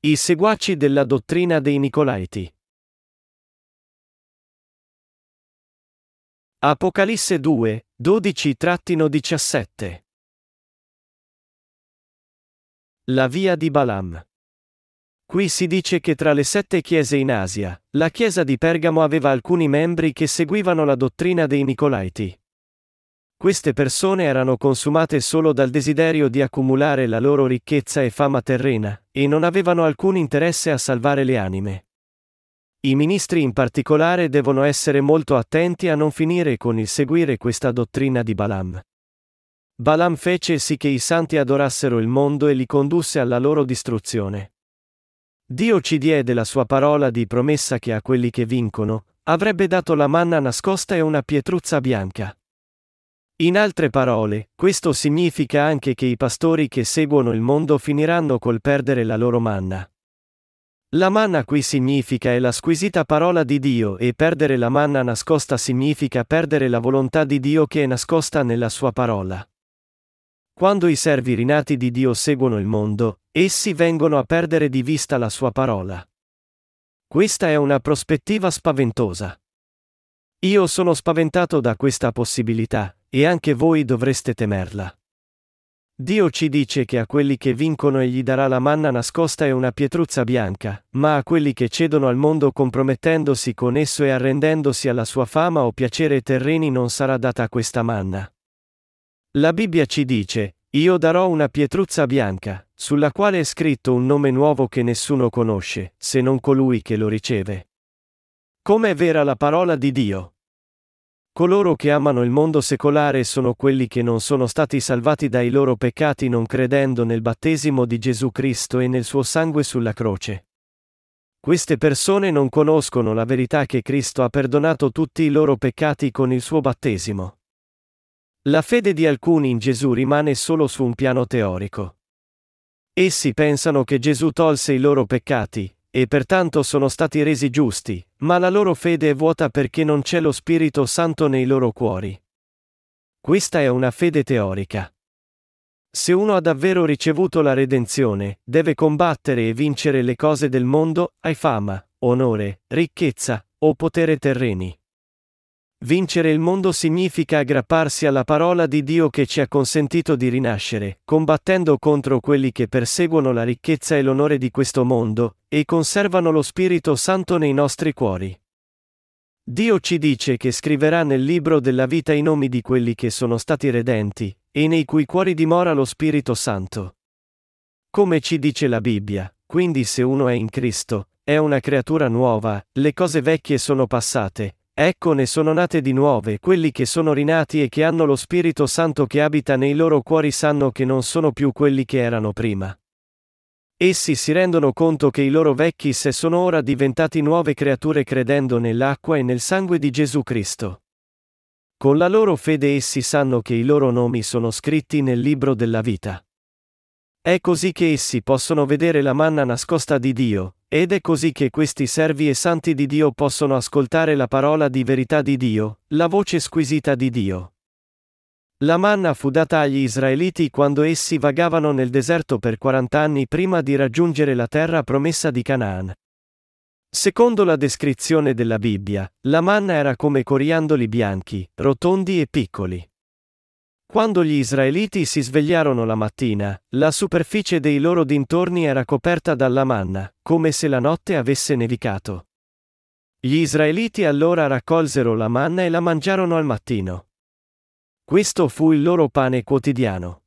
I seguaci della dottrina dei Nicolaiti. Apocalisse 2, 12-17 La via di Balaam. Qui si dice che tra le sette chiese in Asia, la chiesa di Pergamo aveva alcuni membri che seguivano la dottrina dei Nicolaiti. Queste persone erano consumate solo dal desiderio di accumulare la loro ricchezza e fama terrena, e non avevano alcun interesse a salvare le anime. I ministri in particolare devono essere molto attenti a non finire con il seguire questa dottrina di Balaam. Balaam fece sì che i santi adorassero il mondo e li condusse alla loro distruzione. Dio ci diede la sua parola di promessa che a quelli che vincono, avrebbe dato la manna nascosta e una pietruzza bianca. In altre parole, questo significa anche che i pastori che seguono il mondo finiranno col perdere la loro manna. La manna qui significa è la squisita parola di Dio e perdere la manna nascosta significa perdere la volontà di Dio che è nascosta nella sua parola. Quando i servi rinati di Dio seguono il mondo, essi vengono a perdere di vista la sua parola. Questa è una prospettiva spaventosa. Io sono spaventato da questa possibilità, e anche voi dovreste temerla. Dio ci dice che a quelli che vincono egli darà la manna nascosta e una pietruzza bianca, ma a quelli che cedono al mondo compromettendosi con esso e arrendendosi alla sua fama o piacere terreni non sarà data questa manna. La Bibbia ci dice, io darò una pietruzza bianca, sulla quale è scritto un nome nuovo che nessuno conosce, se non colui che lo riceve. Come è vera la parola di Dio? Coloro che amano il mondo secolare sono quelli che non sono stati salvati dai loro peccati non credendo nel battesimo di Gesù Cristo e nel suo sangue sulla croce. Queste persone non conoscono la verità che Cristo ha perdonato tutti i loro peccati con il suo battesimo. La fede di alcuni in Gesù rimane solo su un piano teorico. Essi pensano che Gesù tolse i loro peccati, e pertanto sono stati resi giusti, ma la loro fede è vuota perché non c'è lo Spirito Santo nei loro cuori. Questa è una fede teorica. Se uno ha davvero ricevuto la redenzione, deve combattere e vincere le cose del mondo, hai fama, onore, ricchezza, o potere terreni. Vincere il mondo significa aggrapparsi alla parola di Dio che ci ha consentito di rinascere, combattendo contro quelli che perseguono la ricchezza e l'onore di questo mondo, e conservano lo Spirito Santo nei nostri cuori. Dio ci dice che scriverà nel libro della vita i nomi di quelli che sono stati redenti, e nei cui cuori dimora lo Spirito Santo. Come ci dice la Bibbia, quindi se uno è in Cristo, è una creatura nuova, le cose vecchie sono passate, Ecco ne sono nate di nuove, quelli che sono rinati e che hanno lo Spirito Santo che abita nei loro cuori sanno che non sono più quelli che erano prima. Essi si rendono conto che i loro vecchi se sono ora diventati nuove creature credendo nell'acqua e nel sangue di Gesù Cristo. Con la loro fede essi sanno che i loro nomi sono scritti nel libro della vita. È così che essi possono vedere la manna nascosta di Dio, ed è così che questi servi e santi di Dio possono ascoltare la parola di verità di Dio, la voce squisita di Dio. La manna fu data agli Israeliti quando essi vagavano nel deserto per 40 anni prima di raggiungere la terra promessa di Canaan. Secondo la descrizione della Bibbia, la manna era come coriandoli bianchi, rotondi e piccoli. Quando gli israeliti si svegliarono la mattina, la superficie dei loro dintorni era coperta dalla manna, come se la notte avesse nevicato. Gli israeliti allora raccolsero la manna e la mangiarono al mattino. Questo fu il loro pane quotidiano.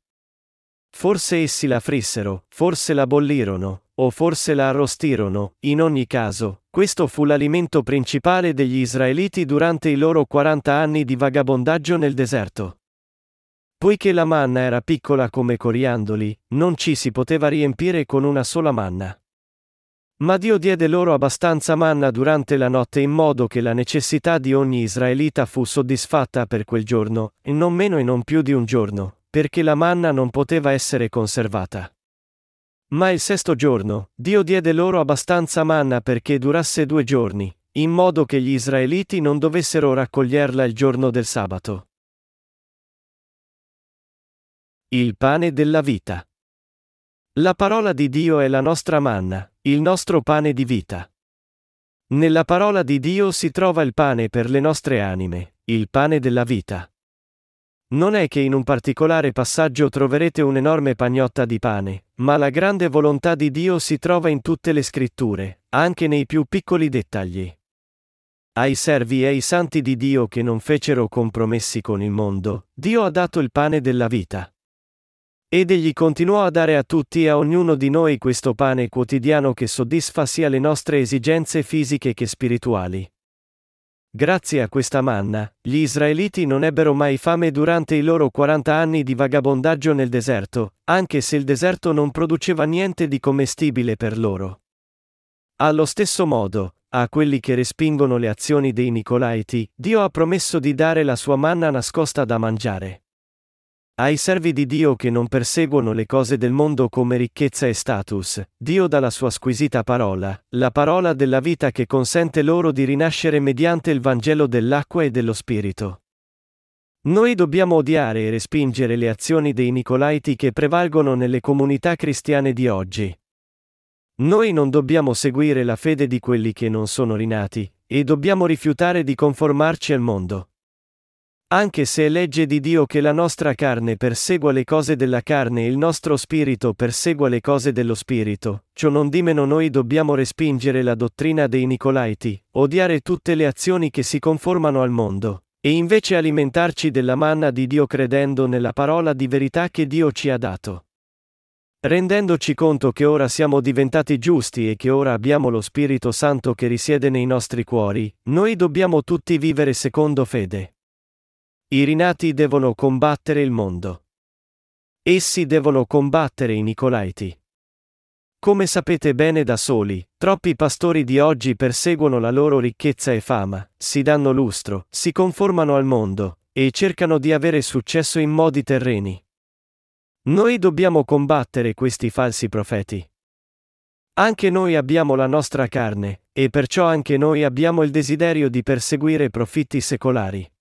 Forse essi la frissero, forse la bollirono, o forse la arrostirono, in ogni caso, questo fu l'alimento principale degli israeliti durante i loro 40 anni di vagabondaggio nel deserto. Poiché la manna era piccola come coriandoli, non ci si poteva riempire con una sola manna. Ma Dio diede loro abbastanza manna durante la notte in modo che la necessità di ogni israelita fu soddisfatta per quel giorno, e non meno e non più di un giorno, perché la manna non poteva essere conservata. Ma il sesto giorno, Dio diede loro abbastanza manna perché durasse due giorni, in modo che gli israeliti non dovessero raccoglierla il giorno del sabato. Il pane della vita. La parola di Dio è la nostra manna, il nostro pane di vita. Nella parola di Dio si trova il pane per le nostre anime, il pane della vita. Non è che in un particolare passaggio troverete un'enorme pagnotta di pane, ma la grande volontà di Dio si trova in tutte le scritture, anche nei più piccoli dettagli. Ai servi e ai santi di Dio che non fecero compromessi con il mondo, Dio ha dato il pane della vita. Ed egli continuò a dare a tutti e a ognuno di noi questo pane quotidiano che soddisfa sia le nostre esigenze fisiche che spirituali. Grazie a questa manna, gli israeliti non ebbero mai fame durante i loro 40 anni di vagabondaggio nel deserto, anche se il deserto non produceva niente di commestibile per loro. Allo stesso modo, a quelli che respingono le azioni dei Nicolaiti, Dio ha promesso di dare la sua manna nascosta da mangiare. Ai servi di Dio che non perseguono le cose del mondo come ricchezza e status, Dio dà la sua squisita parola, la parola della vita che consente loro di rinascere mediante il Vangelo dell'acqua e dello Spirito. Noi dobbiamo odiare e respingere le azioni dei Nicolaiti che prevalgono nelle comunità cristiane di oggi. Noi non dobbiamo seguire la fede di quelli che non sono rinati, e dobbiamo rifiutare di conformarci al mondo. Anche se è legge di Dio che la nostra carne persegua le cose della carne e il nostro spirito persegua le cose dello spirito, ciò non di meno noi dobbiamo respingere la dottrina dei Nicolaiti, odiare tutte le azioni che si conformano al mondo, e invece alimentarci della manna di Dio credendo nella parola di verità che Dio ci ha dato. Rendendoci conto che ora siamo diventati giusti e che ora abbiamo lo Spirito Santo che risiede nei nostri cuori, noi dobbiamo tutti vivere secondo fede. I rinati devono combattere il mondo. Essi devono combattere i Nicolaiti. Come sapete bene da soli, troppi pastori di oggi perseguono la loro ricchezza e fama, si danno lustro, si conformano al mondo, e cercano di avere successo in modi terreni. Noi dobbiamo combattere questi falsi profeti. Anche noi abbiamo la nostra carne, e perciò anche noi abbiamo il desiderio di perseguire profitti secolari.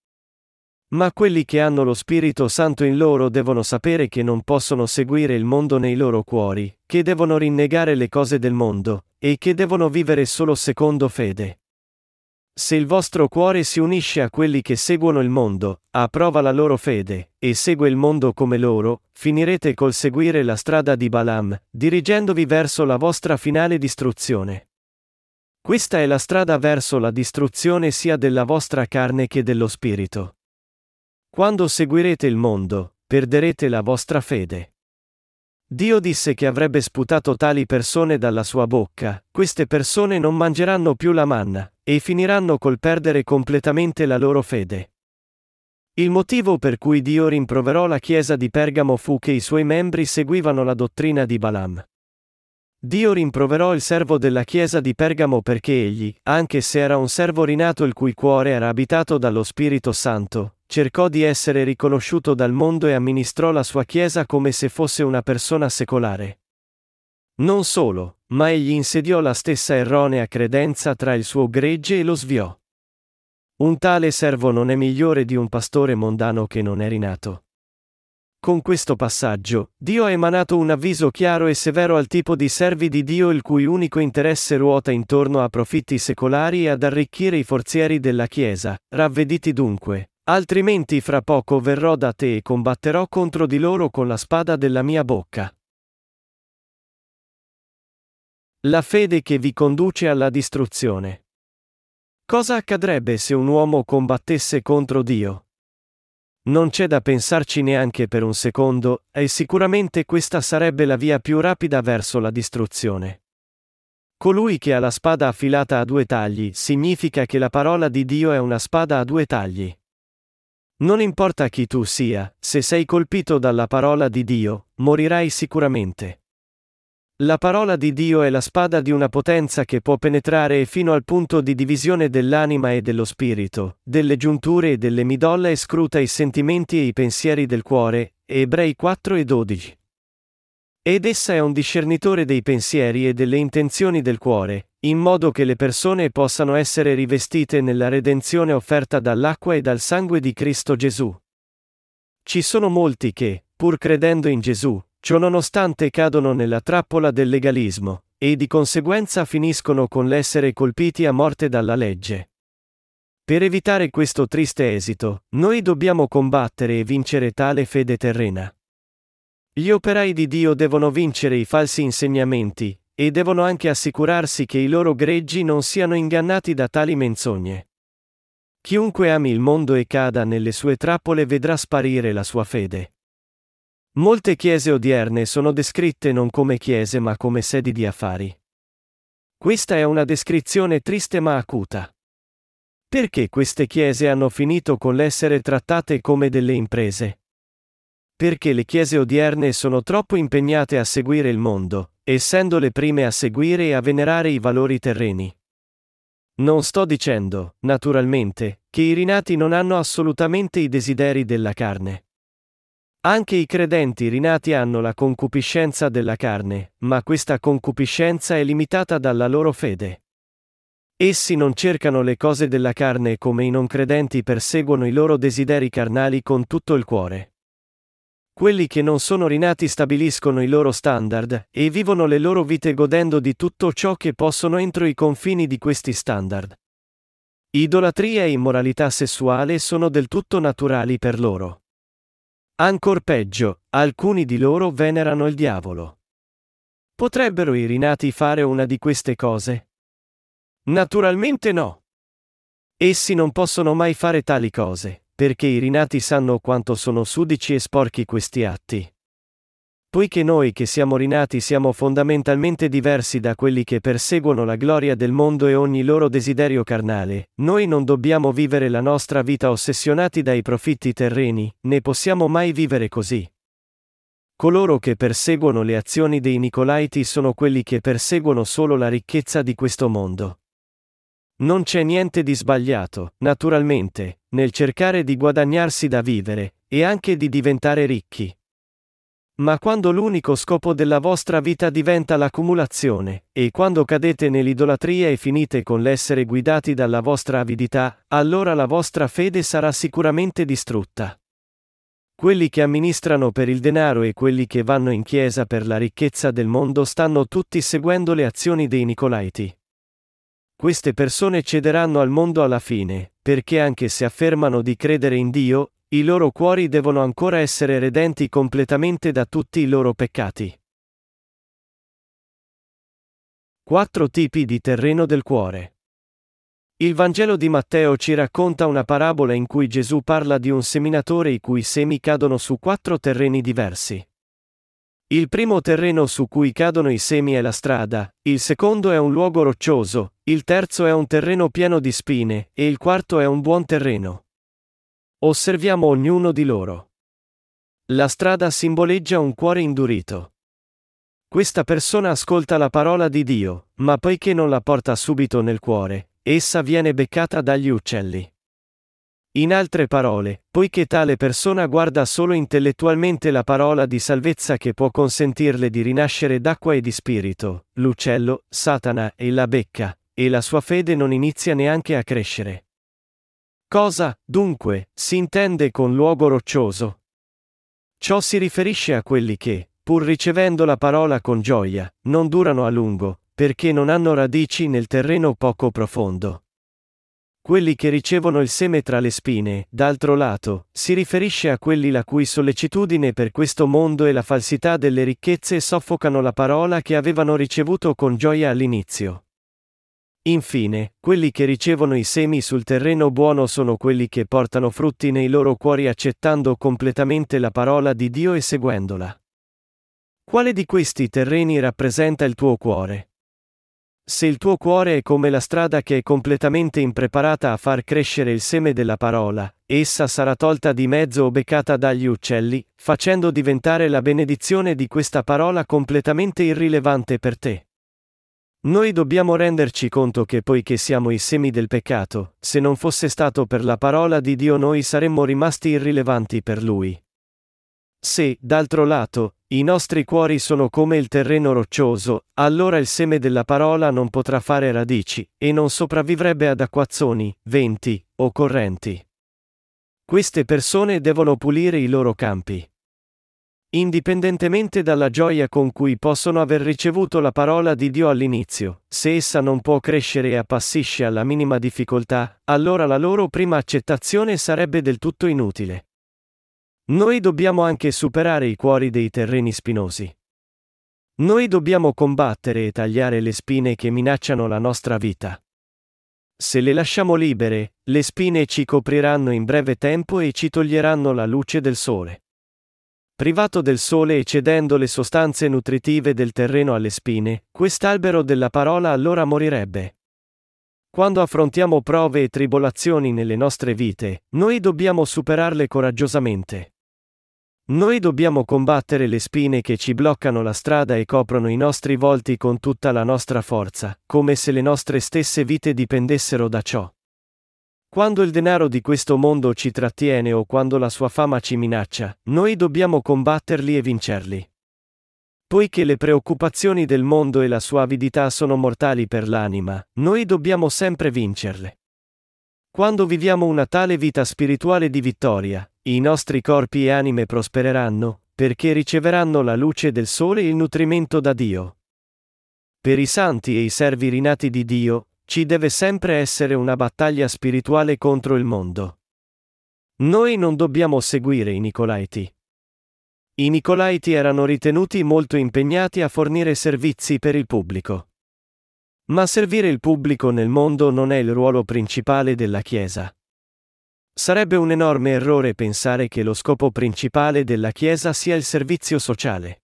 Ma quelli che hanno lo Spirito Santo in loro devono sapere che non possono seguire il mondo nei loro cuori, che devono rinnegare le cose del mondo, e che devono vivere solo secondo fede. Se il vostro cuore si unisce a quelli che seguono il mondo, approva la loro fede, e segue il mondo come loro, finirete col seguire la strada di Balaam, dirigendovi verso la vostra finale distruzione. Questa è la strada verso la distruzione sia della vostra carne che dello spirito. Quando seguirete il mondo, perderete la vostra fede. Dio disse che avrebbe sputato tali persone dalla sua bocca, queste persone non mangeranno più la manna, e finiranno col perdere completamente la loro fede. Il motivo per cui Dio rimproverò la Chiesa di Pergamo fu che i suoi membri seguivano la dottrina di Balaam. Dio rimproverò il servo della Chiesa di Pergamo perché egli, anche se era un servo rinato il cui cuore era abitato dallo Spirito Santo, cercò di essere riconosciuto dal mondo e amministrò la sua Chiesa come se fosse una persona secolare. Non solo, ma egli insediò la stessa erronea credenza tra il suo gregge e lo sviò. Un tale servo non è migliore di un pastore mondano che non è rinato. Con questo passaggio, Dio ha emanato un avviso chiaro e severo al tipo di servi di Dio il cui unico interesse ruota intorno a profitti secolari e ad arricchire i forzieri della Chiesa, ravvediti dunque, Altrimenti fra poco verrò da te e combatterò contro di loro con la spada della mia bocca. La fede che vi conduce alla distruzione. Cosa accadrebbe se un uomo combattesse contro Dio? Non c'è da pensarci neanche per un secondo, e sicuramente questa sarebbe la via più rapida verso la distruzione. Colui che ha la spada affilata a due tagli significa che la parola di Dio è una spada a due tagli. Non importa chi tu sia, se sei colpito dalla parola di Dio, morirai sicuramente. La parola di Dio è la spada di una potenza che può penetrare fino al punto di divisione dell'anima e dello spirito, delle giunture e delle midolla e scruta i sentimenti e i pensieri del cuore. Ebrei 4 e 12. Ed essa è un discernitore dei pensieri e delle intenzioni del cuore, in modo che le persone possano essere rivestite nella redenzione offerta dall'acqua e dal sangue di Cristo Gesù. Ci sono molti che, pur credendo in Gesù, Ciononostante cadono nella trappola del legalismo, e di conseguenza finiscono con l'essere colpiti a morte dalla legge. Per evitare questo triste esito, noi dobbiamo combattere e vincere tale fede terrena. Gli operai di Dio devono vincere i falsi insegnamenti, e devono anche assicurarsi che i loro greggi non siano ingannati da tali menzogne. Chiunque ami il mondo e cada nelle sue trappole vedrà sparire la sua fede. Molte chiese odierne sono descritte non come chiese ma come sedi di affari. Questa è una descrizione triste ma acuta. Perché queste chiese hanno finito con l'essere trattate come delle imprese? Perché le chiese odierne sono troppo impegnate a seguire il mondo, essendo le prime a seguire e a venerare i valori terreni. Non sto dicendo, naturalmente, che i rinati non hanno assolutamente i desideri della carne. Anche i credenti rinati hanno la concupiscenza della carne, ma questa concupiscenza è limitata dalla loro fede. Essi non cercano le cose della carne come i non credenti perseguono i loro desideri carnali con tutto il cuore. Quelli che non sono rinati stabiliscono i loro standard e vivono le loro vite godendo di tutto ciò che possono entro i confini di questi standard. Idolatria e immoralità sessuale sono del tutto naturali per loro. Ancor peggio, alcuni di loro venerano il diavolo. Potrebbero i rinati fare una di queste cose? Naturalmente no. Essi non possono mai fare tali cose, perché i rinati sanno quanto sono sudici e sporchi questi atti. Poiché noi che siamo rinati siamo fondamentalmente diversi da quelli che perseguono la gloria del mondo e ogni loro desiderio carnale, noi non dobbiamo vivere la nostra vita ossessionati dai profitti terreni, né possiamo mai vivere così. Coloro che perseguono le azioni dei Nicolaiti sono quelli che perseguono solo la ricchezza di questo mondo. Non c'è niente di sbagliato, naturalmente, nel cercare di guadagnarsi da vivere, e anche di diventare ricchi. Ma quando l'unico scopo della vostra vita diventa l'accumulazione, e quando cadete nell'idolatria e finite con l'essere guidati dalla vostra avidità, allora la vostra fede sarà sicuramente distrutta. Quelli che amministrano per il denaro e quelli che vanno in chiesa per la ricchezza del mondo stanno tutti seguendo le azioni dei Nicolaiti. Queste persone cederanno al mondo alla fine, perché anche se affermano di credere in Dio, i loro cuori devono ancora essere redenti completamente da tutti i loro peccati. Quattro tipi di terreno del cuore. Il Vangelo di Matteo ci racconta una parabola in cui Gesù parla di un seminatore i cui semi cadono su quattro terreni diversi. Il primo terreno su cui cadono i semi è la strada, il secondo è un luogo roccioso, il terzo è un terreno pieno di spine, e il quarto è un buon terreno. Osserviamo ognuno di loro. La strada simboleggia un cuore indurito. Questa persona ascolta la parola di Dio, ma poiché non la porta subito nel cuore, essa viene beccata dagli uccelli. In altre parole, poiché tale persona guarda solo intellettualmente la parola di salvezza che può consentirle di rinascere d'acqua e di spirito, l'uccello, Satana, e la becca, e la sua fede non inizia neanche a crescere. Cosa, dunque, si intende con luogo roccioso? Ciò si riferisce a quelli che, pur ricevendo la parola con gioia, non durano a lungo, perché non hanno radici nel terreno poco profondo. Quelli che ricevono il seme tra le spine, d'altro lato, si riferisce a quelli la cui sollecitudine per questo mondo e la falsità delle ricchezze soffocano la parola che avevano ricevuto con gioia all'inizio. Infine, quelli che ricevono i semi sul terreno buono sono quelli che portano frutti nei loro cuori accettando completamente la parola di Dio e seguendola. Quale di questi terreni rappresenta il tuo cuore? Se il tuo cuore è come la strada che è completamente impreparata a far crescere il seme della parola, essa sarà tolta di mezzo o beccata dagli uccelli, facendo diventare la benedizione di questa parola completamente irrilevante per te. Noi dobbiamo renderci conto che poiché siamo i semi del peccato, se non fosse stato per la parola di Dio noi saremmo rimasti irrilevanti per Lui. Se, d'altro lato, i nostri cuori sono come il terreno roccioso, allora il seme della parola non potrà fare radici, e non sopravvivrebbe ad acquazzoni, venti, o correnti. Queste persone devono pulire i loro campi. Indipendentemente dalla gioia con cui possono aver ricevuto la parola di Dio all'inizio, se essa non può crescere e appassisce alla minima difficoltà, allora la loro prima accettazione sarebbe del tutto inutile. Noi dobbiamo anche superare i cuori dei terreni spinosi. Noi dobbiamo combattere e tagliare le spine che minacciano la nostra vita. Se le lasciamo libere, le spine ci copriranno in breve tempo e ci toglieranno la luce del sole. Privato del sole e cedendo le sostanze nutritive del terreno alle spine, quest'albero della parola allora morirebbe. Quando affrontiamo prove e tribolazioni nelle nostre vite, noi dobbiamo superarle coraggiosamente. Noi dobbiamo combattere le spine che ci bloccano la strada e coprono i nostri volti con tutta la nostra forza, come se le nostre stesse vite dipendessero da ciò. Quando il denaro di questo mondo ci trattiene o quando la sua fama ci minaccia, noi dobbiamo combatterli e vincerli. Poiché le preoccupazioni del mondo e la sua avidità sono mortali per l'anima, noi dobbiamo sempre vincerle. Quando viviamo una tale vita spirituale di vittoria, i nostri corpi e anime prospereranno, perché riceveranno la luce del sole e il nutrimento da Dio. Per i santi e i servi rinati di Dio, ci deve sempre essere una battaglia spirituale contro il mondo. Noi non dobbiamo seguire i Nicolaiti. I Nicolaiti erano ritenuti molto impegnati a fornire servizi per il pubblico. Ma servire il pubblico nel mondo non è il ruolo principale della Chiesa. Sarebbe un enorme errore pensare che lo scopo principale della Chiesa sia il servizio sociale.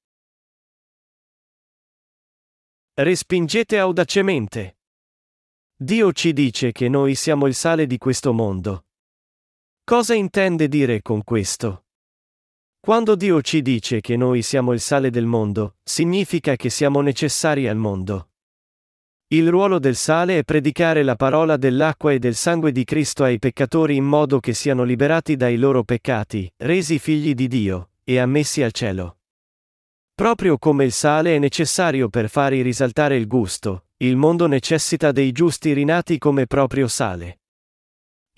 Respingete audacemente. Dio ci dice che noi siamo il sale di questo mondo. Cosa intende dire con questo? Quando Dio ci dice che noi siamo il sale del mondo, significa che siamo necessari al mondo. Il ruolo del sale è predicare la parola dell'acqua e del sangue di Cristo ai peccatori in modo che siano liberati dai loro peccati, resi figli di Dio, e ammessi al cielo. Proprio come il sale è necessario per fare risaltare il gusto, il mondo necessita dei giusti rinati come proprio sale.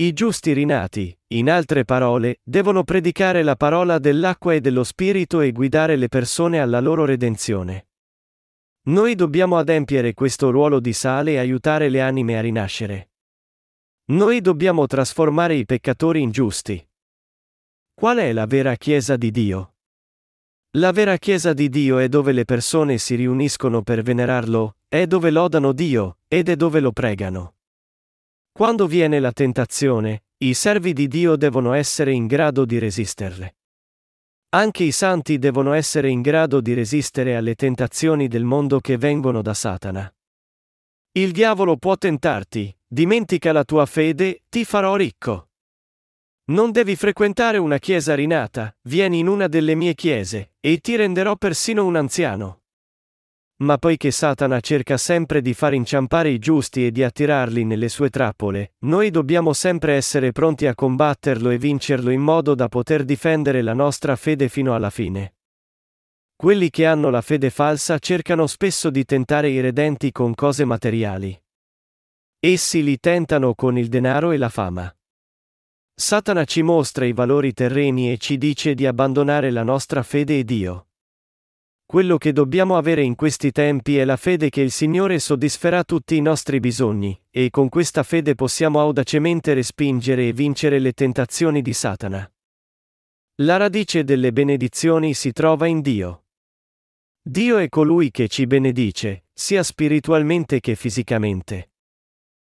I giusti rinati, in altre parole, devono predicare la parola dell'acqua e dello Spirito e guidare le persone alla loro redenzione. Noi dobbiamo adempiere questo ruolo di sale e aiutare le anime a rinascere. Noi dobbiamo trasformare i peccatori in giusti. Qual è la vera Chiesa di Dio? La vera Chiesa di Dio è dove le persone si riuniscono per venerarlo, è dove lodano Dio, ed è dove lo pregano. Quando viene la tentazione, i servi di Dio devono essere in grado di resisterle. Anche i santi devono essere in grado di resistere alle tentazioni del mondo che vengono da Satana. Il diavolo può tentarti, dimentica la tua fede, ti farò ricco. Non devi frequentare una chiesa rinata, vieni in una delle mie chiese, e ti renderò persino un anziano. Ma poiché Satana cerca sempre di far inciampare i giusti e di attirarli nelle sue trappole, noi dobbiamo sempre essere pronti a combatterlo e vincerlo in modo da poter difendere la nostra fede fino alla fine. Quelli che hanno la fede falsa cercano spesso di tentare i redenti con cose materiali. Essi li tentano con il denaro e la fama. Satana ci mostra i valori terreni e ci dice di abbandonare la nostra fede e Dio. Quello che dobbiamo avere in questi tempi è la fede che il Signore soddisferà tutti i nostri bisogni, e con questa fede possiamo audacemente respingere e vincere le tentazioni di Satana. La radice delle benedizioni si trova in Dio. Dio è colui che ci benedice, sia spiritualmente che fisicamente.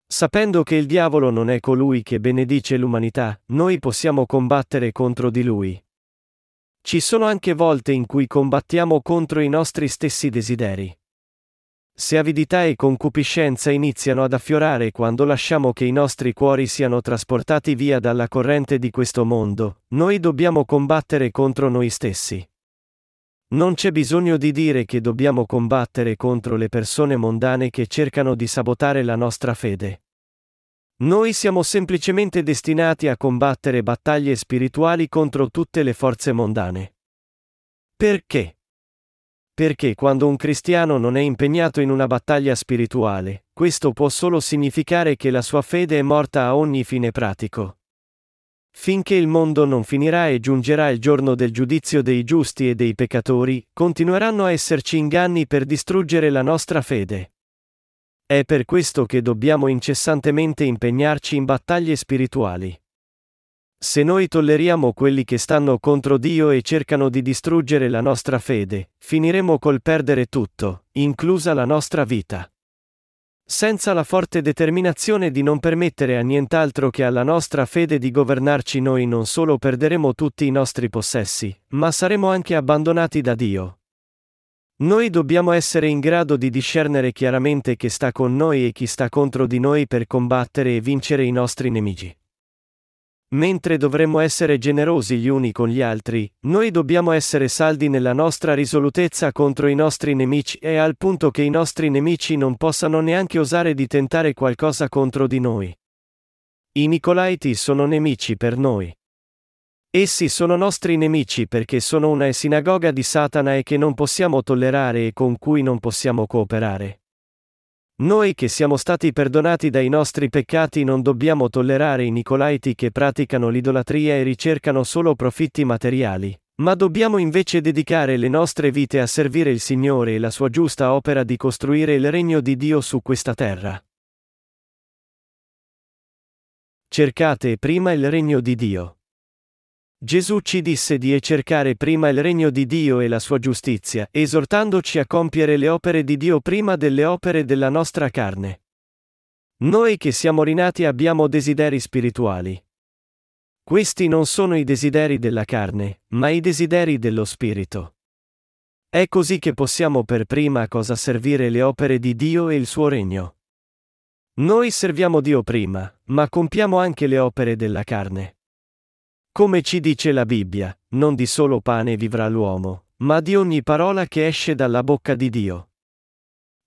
Sapendo che il diavolo non è colui che benedice l'umanità, noi possiamo combattere contro di lui. Ci sono anche volte in cui combattiamo contro i nostri stessi desideri. Se avidità e concupiscenza iniziano ad affiorare quando lasciamo che i nostri cuori siano trasportati via dalla corrente di questo mondo, noi dobbiamo combattere contro noi stessi. Non c'è bisogno di dire che dobbiamo combattere contro le persone mondane che cercano di sabotare la nostra fede. Noi siamo semplicemente destinati a combattere battaglie spirituali contro tutte le forze mondane. Perché? Perché quando un cristiano non è impegnato in una battaglia spirituale, questo può solo significare che la sua fede è morta a ogni fine pratico. Finché il mondo non finirà e giungerà il giorno del giudizio dei giusti e dei peccatori, continueranno a esserci inganni per distruggere la nostra fede. È per questo che dobbiamo incessantemente impegnarci in battaglie spirituali. Se noi tolleriamo quelli che stanno contro Dio e cercano di distruggere la nostra fede, finiremo col perdere tutto, inclusa la nostra vita. Senza la forte determinazione di non permettere a nient'altro che alla nostra fede di governarci noi non solo perderemo tutti i nostri possessi, ma saremo anche abbandonati da Dio. Noi dobbiamo essere in grado di discernere chiaramente chi sta con noi e chi sta contro di noi per combattere e vincere i nostri nemici. Mentre dovremmo essere generosi gli uni con gli altri, noi dobbiamo essere saldi nella nostra risolutezza contro i nostri nemici e al punto che i nostri nemici non possano neanche osare di tentare qualcosa contro di noi. I Nicolaiti sono nemici per noi. Essi sono nostri nemici perché sono una sinagoga di Satana e che non possiamo tollerare e con cui non possiamo cooperare. Noi che siamo stati perdonati dai nostri peccati non dobbiamo tollerare i Nicolaiti che praticano l'idolatria e ricercano solo profitti materiali, ma dobbiamo invece dedicare le nostre vite a servire il Signore e la sua giusta opera di costruire il regno di Dio su questa terra. Cercate prima il regno di Dio. Gesù ci disse di cercare prima il regno di Dio e la sua giustizia, esortandoci a compiere le opere di Dio prima delle opere della nostra carne. Noi che siamo rinati abbiamo desideri spirituali. Questi non sono i desideri della carne, ma i desideri dello spirito. È così che possiamo per prima cosa servire le opere di Dio e il suo regno. Noi serviamo Dio prima, ma compiamo anche le opere della carne. Come ci dice la Bibbia, non di solo pane vivrà l'uomo, ma di ogni parola che esce dalla bocca di Dio.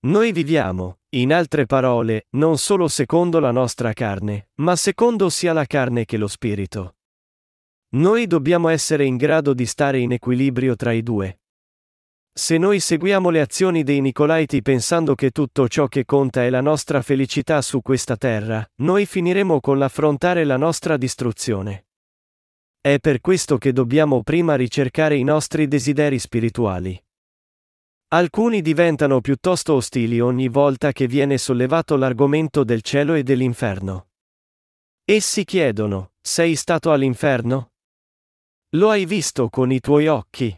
Noi viviamo, in altre parole, non solo secondo la nostra carne, ma secondo sia la carne che lo spirito. Noi dobbiamo essere in grado di stare in equilibrio tra i due. Se noi seguiamo le azioni dei Nicolaiti pensando che tutto ciò che conta è la nostra felicità su questa terra, noi finiremo con l'affrontare la nostra distruzione. È per questo che dobbiamo prima ricercare i nostri desideri spirituali. Alcuni diventano piuttosto ostili ogni volta che viene sollevato l'argomento del cielo e dell'inferno. Essi chiedono, sei stato all'inferno? Lo hai visto con i tuoi occhi?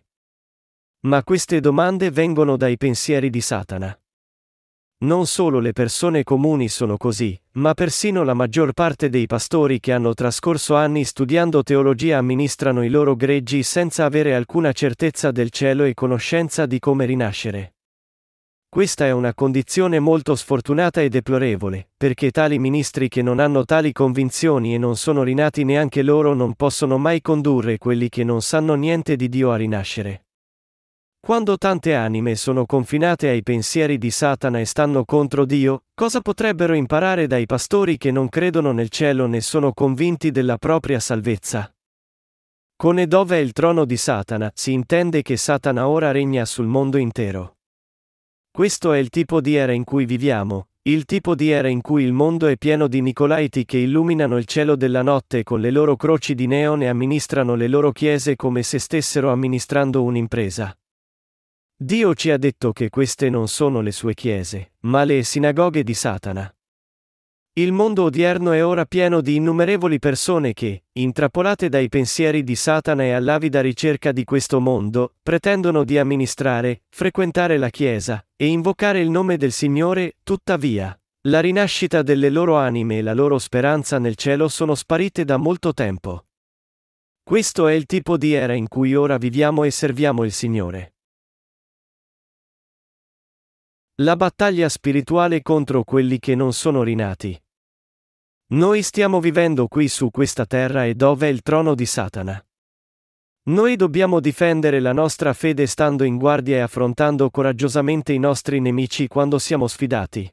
Ma queste domande vengono dai pensieri di Satana. Non solo le persone comuni sono così, ma persino la maggior parte dei pastori che hanno trascorso anni studiando teologia amministrano i loro greggi senza avere alcuna certezza del cielo e conoscenza di come rinascere. Questa è una condizione molto sfortunata e deplorevole, perché tali ministri che non hanno tali convinzioni e non sono rinati neanche loro non possono mai condurre quelli che non sanno niente di Dio a rinascere. Quando tante anime sono confinate ai pensieri di Satana e stanno contro Dio, cosa potrebbero imparare dai pastori che non credono nel cielo né sono convinti della propria salvezza? Con e dove è il trono di Satana, si intende che Satana ora regna sul mondo intero. Questo è il tipo di era in cui viviamo, il tipo di era in cui il mondo è pieno di Nicolaiti che illuminano il cielo della notte con le loro croci di neon e amministrano le loro chiese come se stessero amministrando un'impresa. Dio ci ha detto che queste non sono le sue chiese, ma le sinagoghe di Satana. Il mondo odierno è ora pieno di innumerevoli persone che, intrappolate dai pensieri di Satana e all'avida ricerca di questo mondo, pretendono di amministrare, frequentare la Chiesa, e invocare il nome del Signore, tuttavia, la rinascita delle loro anime e la loro speranza nel cielo sono sparite da molto tempo. Questo è il tipo di era in cui ora viviamo e serviamo il Signore. La battaglia spirituale contro quelli che non sono rinati. Noi stiamo vivendo qui su questa terra e dove è il trono di Satana. Noi dobbiamo difendere la nostra fede stando in guardia e affrontando coraggiosamente i nostri nemici quando siamo sfidati.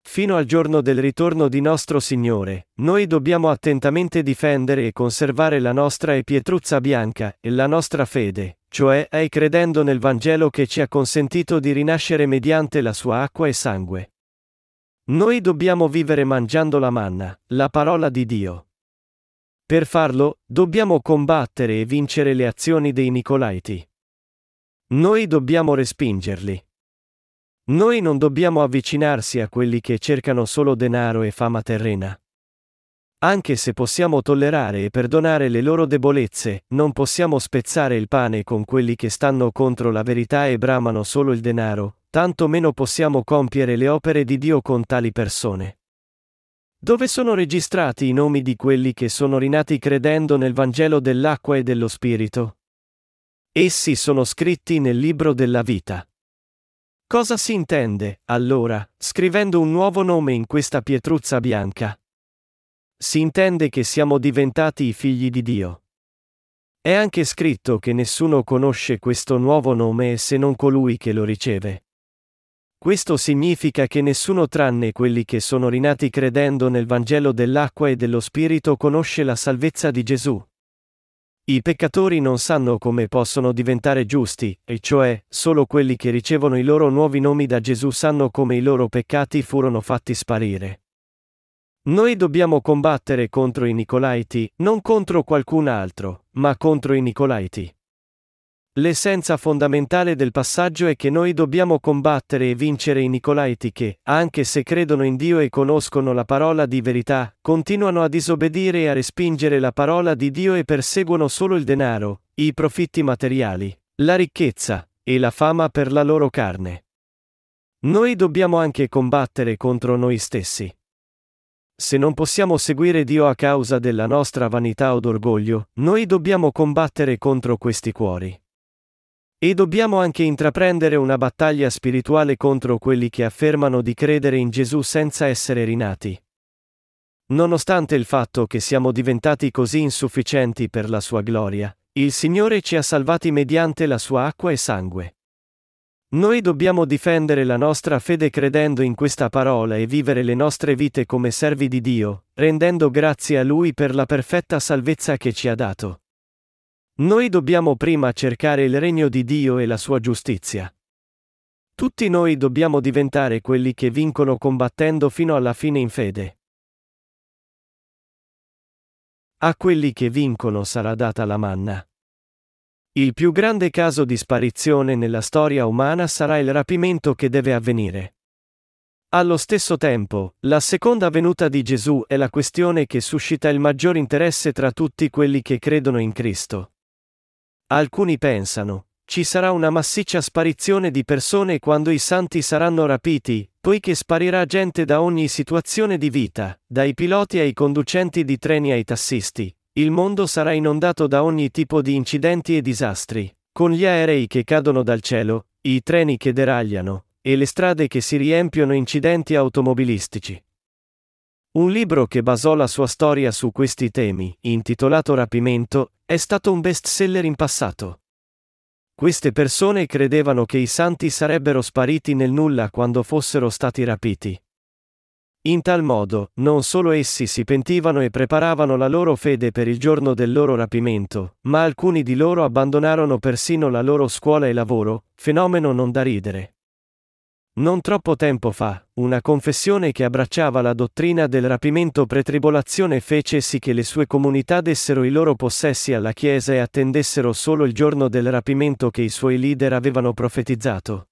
Fino al giorno del ritorno di nostro Signore, noi dobbiamo attentamente difendere e conservare la nostra e pietruzza bianca, e la nostra fede, cioè è credendo nel Vangelo che ci ha consentito di rinascere mediante la sua acqua e sangue. Noi dobbiamo vivere mangiando la manna, la parola di Dio. Per farlo, dobbiamo combattere e vincere le azioni dei Nicolaiti. Noi dobbiamo respingerli. Noi non dobbiamo avvicinarsi a quelli che cercano solo denaro e fama terrena. Anche se possiamo tollerare e perdonare le loro debolezze, non possiamo spezzare il pane con quelli che stanno contro la verità e bramano solo il denaro, tanto meno possiamo compiere le opere di Dio con tali persone. Dove sono registrati i nomi di quelli che sono rinati credendo nel Vangelo dell'acqua e dello Spirito? Essi sono scritti nel libro della vita. Cosa si intende, allora, scrivendo un nuovo nome in questa pietruzza bianca? Si intende che siamo diventati i figli di Dio. È anche scritto che nessuno conosce questo nuovo nome se non colui che lo riceve. Questo significa che nessuno tranne quelli che sono rinati credendo nel Vangelo dell'acqua e dello Spirito conosce la salvezza di Gesù. I peccatori non sanno come possono diventare giusti, e cioè, solo quelli che ricevono i loro nuovi nomi da Gesù sanno come i loro peccati furono fatti sparire. Noi dobbiamo combattere contro i Nicolaiti, non contro qualcun altro, ma contro i Nicolaiti. L'essenza fondamentale del passaggio è che noi dobbiamo combattere e vincere i Nicolaiti che, anche se credono in Dio e conoscono la parola di verità, continuano a disobbedire e a respingere la parola di Dio e perseguono solo il denaro, i profitti materiali, la ricchezza e la fama per la loro carne. Noi dobbiamo anche combattere contro noi stessi. Se non possiamo seguire Dio a causa della nostra vanità o d'orgoglio, noi dobbiamo combattere contro questi cuori. E dobbiamo anche intraprendere una battaglia spirituale contro quelli che affermano di credere in Gesù senza essere rinati. Nonostante il fatto che siamo diventati così insufficienti per la sua gloria, il Signore ci ha salvati mediante la sua acqua e sangue. Noi dobbiamo difendere la nostra fede credendo in questa parola e vivere le nostre vite come servi di Dio, rendendo grazie a Lui per la perfetta salvezza che ci ha dato. Noi dobbiamo prima cercare il regno di Dio e la sua giustizia. Tutti noi dobbiamo diventare quelli che vincono combattendo fino alla fine in fede. A quelli che vincono sarà data la manna. Il più grande caso di sparizione nella storia umana sarà il rapimento che deve avvenire. Allo stesso tempo, la seconda venuta di Gesù è la questione che suscita il maggior interesse tra tutti quelli che credono in Cristo. Alcuni pensano, ci sarà una massiccia sparizione di persone quando i santi saranno rapiti, poiché sparirà gente da ogni situazione di vita, dai piloti ai conducenti di treni ai tassisti, il mondo sarà inondato da ogni tipo di incidenti e disastri, con gli aerei che cadono dal cielo, i treni che deragliano, e le strade che si riempiono incidenti automobilistici. Un libro che basò la sua storia su questi temi, intitolato Rapimento, è stato un bestseller in passato. Queste persone credevano che i santi sarebbero spariti nel nulla quando fossero stati rapiti. In tal modo, non solo essi si pentivano e preparavano la loro fede per il giorno del loro rapimento, ma alcuni di loro abbandonarono persino la loro scuola e lavoro, fenomeno non da ridere. Non troppo tempo fa, una confessione che abbracciava la dottrina del rapimento pretribolazione fece sì che le sue comunità dessero i loro possessi alla Chiesa e attendessero solo il giorno del rapimento che i suoi leader avevano profetizzato.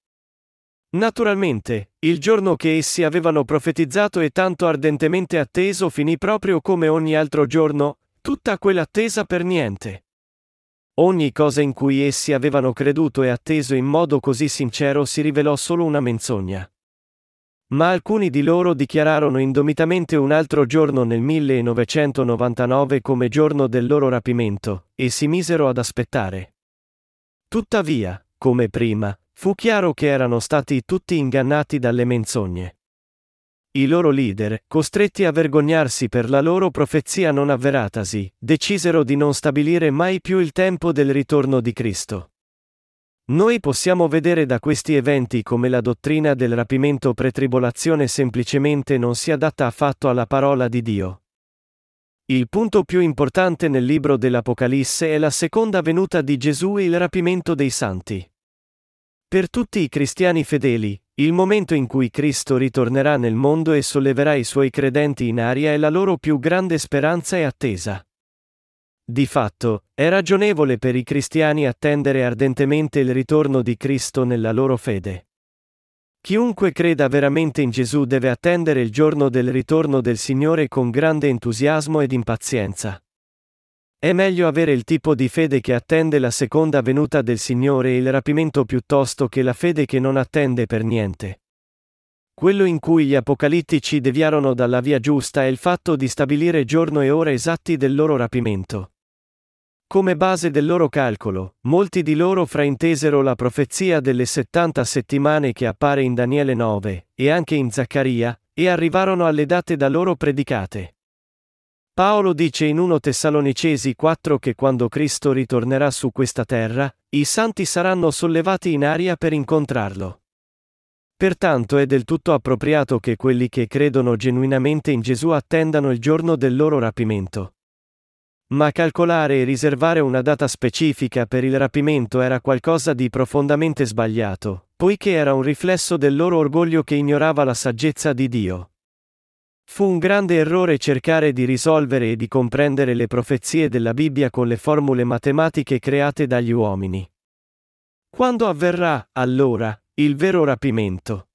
Naturalmente, il giorno che essi avevano profetizzato e tanto ardentemente atteso finì proprio come ogni altro giorno, tutta quell'attesa per niente. Ogni cosa in cui essi avevano creduto e atteso in modo così sincero si rivelò solo una menzogna. Ma alcuni di loro dichiararono indomitamente un altro giorno nel 1999 come giorno del loro rapimento, e si misero ad aspettare. Tuttavia, come prima, Fu chiaro che erano stati tutti ingannati dalle menzogne. I loro leader, costretti a vergognarsi per la loro profezia non avveratasi, decisero di non stabilire mai più il tempo del ritorno di Cristo. Noi possiamo vedere da questi eventi come la dottrina del rapimento pretribolazione semplicemente non si adatta affatto alla parola di Dio. Il punto più importante nel libro dell'Apocalisse è la seconda venuta di Gesù e il rapimento dei santi. Per tutti i cristiani fedeli, il momento in cui Cristo ritornerà nel mondo e solleverà i suoi credenti in aria è la loro più grande speranza e attesa. Di fatto, è ragionevole per i cristiani attendere ardentemente il ritorno di Cristo nella loro fede. Chiunque creda veramente in Gesù deve attendere il giorno del ritorno del Signore con grande entusiasmo ed impazienza. È meglio avere il tipo di fede che attende la seconda venuta del Signore e il rapimento piuttosto che la fede che non attende per niente. Quello in cui gli apocalittici deviarono dalla via giusta è il fatto di stabilire giorno e ora esatti del loro rapimento. Come base del loro calcolo, molti di loro fraintesero la profezia delle 70 settimane che appare in Daniele 9, e anche in Zaccaria, e arrivarono alle date da loro predicate. Paolo dice in 1 Tessalonicesi 4 che quando Cristo ritornerà su questa terra, i santi saranno sollevati in aria per incontrarlo. Pertanto è del tutto appropriato che quelli che credono genuinamente in Gesù attendano il giorno del loro rapimento. Ma calcolare e riservare una data specifica per il rapimento era qualcosa di profondamente sbagliato, poiché era un riflesso del loro orgoglio che ignorava la saggezza di Dio. Fu un grande errore cercare di risolvere e di comprendere le profezie della Bibbia con le formule matematiche create dagli uomini. Quando avverrà, allora, il vero rapimento?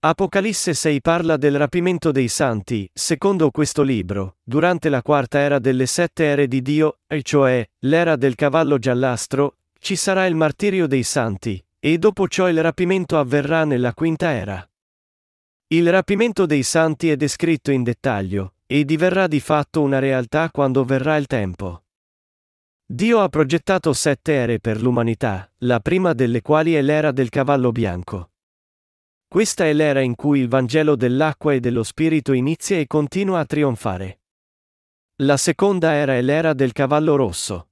Apocalisse 6 parla del rapimento dei santi, secondo questo libro, durante la quarta era delle sette ere di Dio, e cioè, l'era del cavallo giallastro, ci sarà il martirio dei santi, e dopo ciò il rapimento avverrà nella quinta era. Il rapimento dei santi è descritto in dettaglio, e diverrà di fatto una realtà quando verrà il tempo. Dio ha progettato sette ere per l'umanità, la prima delle quali è l'era del cavallo bianco. Questa è l'era in cui il Vangelo dell'acqua e dello Spirito inizia e continua a trionfare. La seconda era è l'era del cavallo rosso.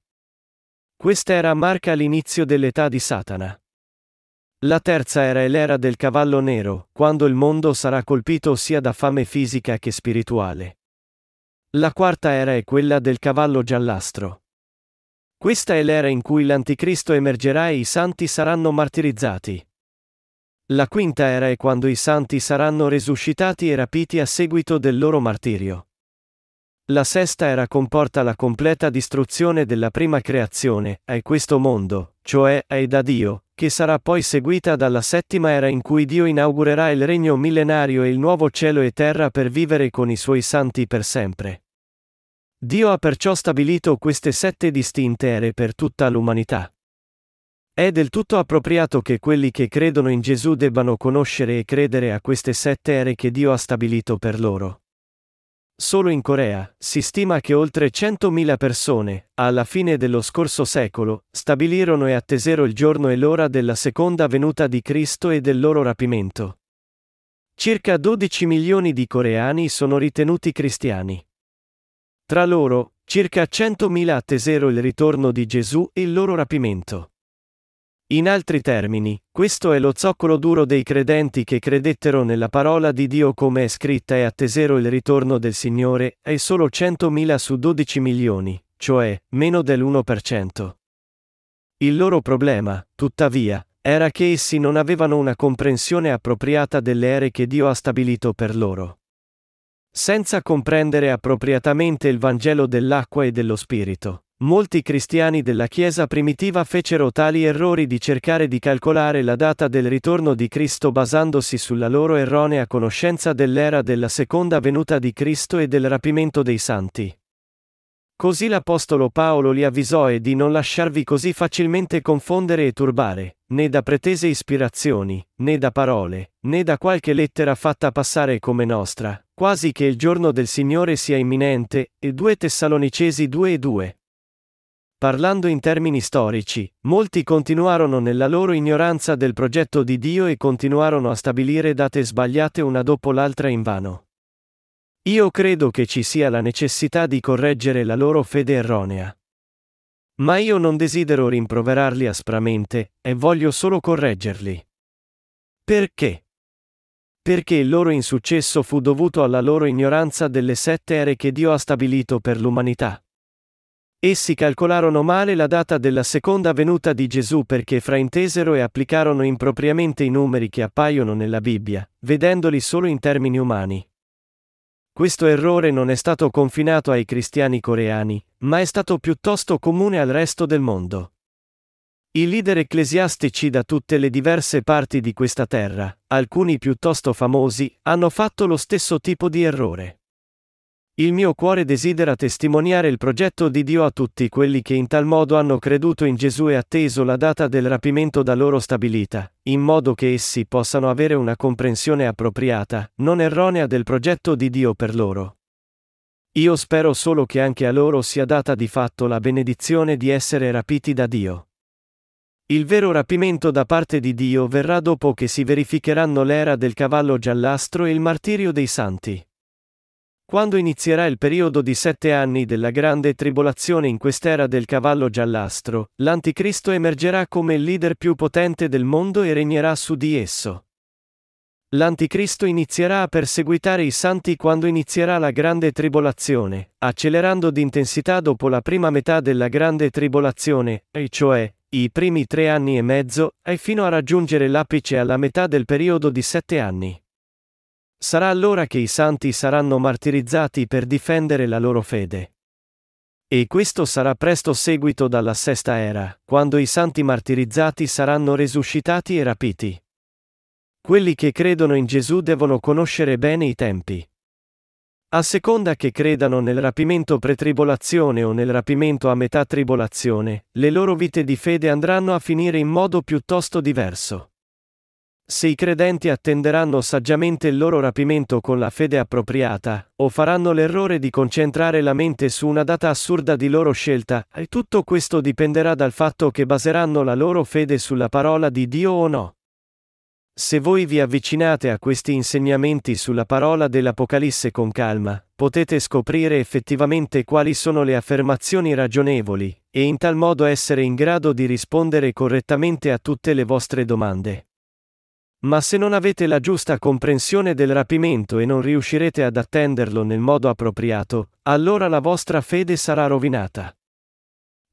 Quest'era marca l'inizio dell'età di Satana. La terza era è l'era del cavallo nero, quando il mondo sarà colpito sia da fame fisica che spirituale. La quarta era è quella del cavallo giallastro. Questa è l'era in cui l'anticristo emergerà e i santi saranno martirizzati. La quinta era è quando i santi saranno resuscitati e rapiti a seguito del loro martirio. La sesta era comporta la completa distruzione della prima creazione, è questo mondo, cioè è da Dio, che sarà poi seguita dalla settima era in cui Dio inaugurerà il regno millenario e il nuovo cielo e terra per vivere con i suoi santi per sempre. Dio ha perciò stabilito queste sette distinte ere per tutta l'umanità. È del tutto appropriato che quelli che credono in Gesù debbano conoscere e credere a queste sette ere che Dio ha stabilito per loro. Solo in Corea, si stima che oltre 100.000 persone, alla fine dello scorso secolo, stabilirono e attesero il giorno e l'ora della seconda venuta di Cristo e del loro rapimento. Circa 12 milioni di coreani sono ritenuti cristiani. Tra loro, circa 100.000 attesero il ritorno di Gesù e il loro rapimento. In altri termini, questo è lo zoccolo duro dei credenti che credettero nella parola di Dio come è scritta e attesero il ritorno del Signore, è solo 100.000 su 12 milioni, cioè meno dell'1%. Il loro problema, tuttavia, era che essi non avevano una comprensione appropriata delle ere che Dio ha stabilito per loro. Senza comprendere appropriatamente il Vangelo dell'acqua e dello Spirito, Molti cristiani della Chiesa primitiva fecero tali errori di cercare di calcolare la data del ritorno di Cristo basandosi sulla loro erronea conoscenza dell'era della seconda venuta di Cristo e del rapimento dei santi. Così l'Apostolo Paolo li avvisò e di non lasciarvi così facilmente confondere e turbare, né da pretese ispirazioni, né da parole, né da qualche lettera fatta passare come nostra, quasi che il giorno del Signore sia imminente, e 2 Tessalonicesi 2 e 2. Parlando in termini storici, molti continuarono nella loro ignoranza del progetto di Dio e continuarono a stabilire date sbagliate una dopo l'altra invano. Io credo che ci sia la necessità di correggere la loro fede erronea. Ma io non desidero rimproverarli aspramente, e voglio solo correggerli. Perché? Perché il loro insuccesso fu dovuto alla loro ignoranza delle sette ere che Dio ha stabilito per l'umanità. Essi calcolarono male la data della seconda venuta di Gesù perché fraintesero e applicarono impropriamente i numeri che appaiono nella Bibbia, vedendoli solo in termini umani. Questo errore non è stato confinato ai cristiani coreani, ma è stato piuttosto comune al resto del mondo. I leader ecclesiastici da tutte le diverse parti di questa terra, alcuni piuttosto famosi, hanno fatto lo stesso tipo di errore. Il mio cuore desidera testimoniare il progetto di Dio a tutti quelli che in tal modo hanno creduto in Gesù e atteso la data del rapimento da loro stabilita, in modo che essi possano avere una comprensione appropriata, non erronea del progetto di Dio per loro. Io spero solo che anche a loro sia data di fatto la benedizione di essere rapiti da Dio. Il vero rapimento da parte di Dio verrà dopo che si verificheranno l'era del cavallo giallastro e il martirio dei santi. Quando inizierà il periodo di sette anni della grande tribolazione in quest'era del cavallo giallastro, l'Anticristo emergerà come il leader più potente del mondo e regnerà su di esso. L'Anticristo inizierà a perseguitare i santi quando inizierà la grande tribolazione, accelerando d'intensità dopo la prima metà della grande tribolazione, e cioè, i primi tre anni e mezzo, e fino a raggiungere l'apice alla metà del periodo di sette anni. Sarà allora che i santi saranno martirizzati per difendere la loro fede. E questo sarà presto seguito dalla sesta era, quando i santi martirizzati saranno resuscitati e rapiti. Quelli che credono in Gesù devono conoscere bene i tempi. A seconda che credano nel rapimento pretribolazione o nel rapimento a metà tribolazione, le loro vite di fede andranno a finire in modo piuttosto diverso. Se i credenti attenderanno saggiamente il loro rapimento con la fede appropriata, o faranno l'errore di concentrare la mente su una data assurda di loro scelta, e tutto questo dipenderà dal fatto che baseranno la loro fede sulla parola di Dio o no. Se voi vi avvicinate a questi insegnamenti sulla parola dell'Apocalisse con calma, potete scoprire effettivamente quali sono le affermazioni ragionevoli, e in tal modo essere in grado di rispondere correttamente a tutte le vostre domande. Ma se non avete la giusta comprensione del rapimento e non riuscirete ad attenderlo nel modo appropriato, allora la vostra fede sarà rovinata.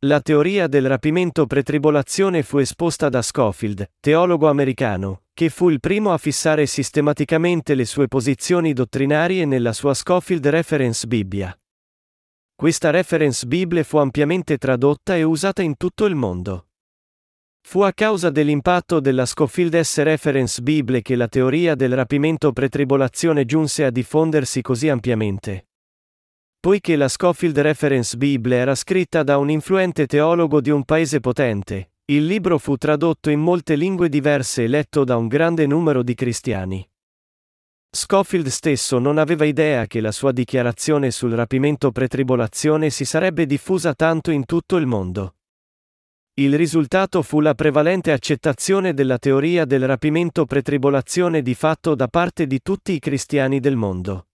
La teoria del rapimento pretribolazione fu esposta da Schofield, teologo americano, che fu il primo a fissare sistematicamente le sue posizioni dottrinarie nella sua Schofield Reference Bibbia. Questa Reference Bible fu ampiamente tradotta e usata in tutto il mondo. Fu a causa dell'impatto della Schofield S. Reference Bible che la teoria del rapimento pretribolazione giunse a diffondersi così ampiamente. Poiché la Schofield Reference Bible era scritta da un influente teologo di un paese potente, il libro fu tradotto in molte lingue diverse e letto da un grande numero di cristiani. Schofield stesso non aveva idea che la sua dichiarazione sul rapimento pretribolazione si sarebbe diffusa tanto in tutto il mondo. Il risultato fu la prevalente accettazione della teoria del rapimento pretribolazione di fatto da parte di tutti i cristiani del mondo.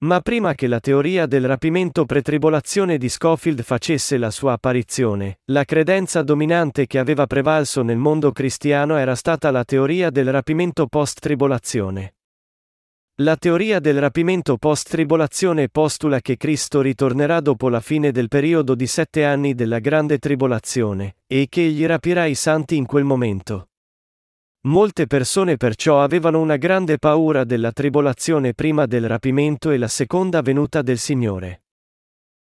Ma prima che la teoria del rapimento pretribolazione di Schofield facesse la sua apparizione, la credenza dominante che aveva prevalso nel mondo cristiano era stata la teoria del rapimento post-tribolazione. La teoria del rapimento post-tribolazione postula che Cristo ritornerà dopo la fine del periodo di sette anni della grande tribolazione, e che egli rapirà i santi in quel momento. Molte persone perciò avevano una grande paura della tribolazione prima del rapimento e la seconda venuta del Signore.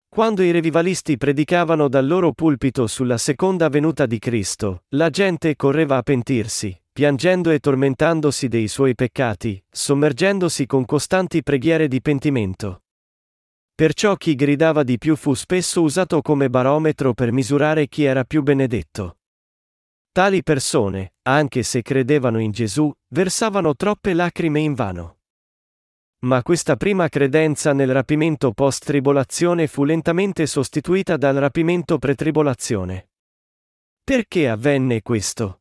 Quando i revivalisti predicavano dal loro pulpito sulla seconda venuta di Cristo, la gente correva a pentirsi, piangendo e tormentandosi dei suoi peccati, sommergendosi con costanti preghiere di pentimento. Perciò chi gridava di più fu spesso usato come barometro per misurare chi era più benedetto. Tali persone, anche se credevano in Gesù, versavano troppe lacrime in vano. Ma questa prima credenza nel rapimento post-tribolazione fu lentamente sostituita dal rapimento pre-tribolazione. Perché avvenne questo?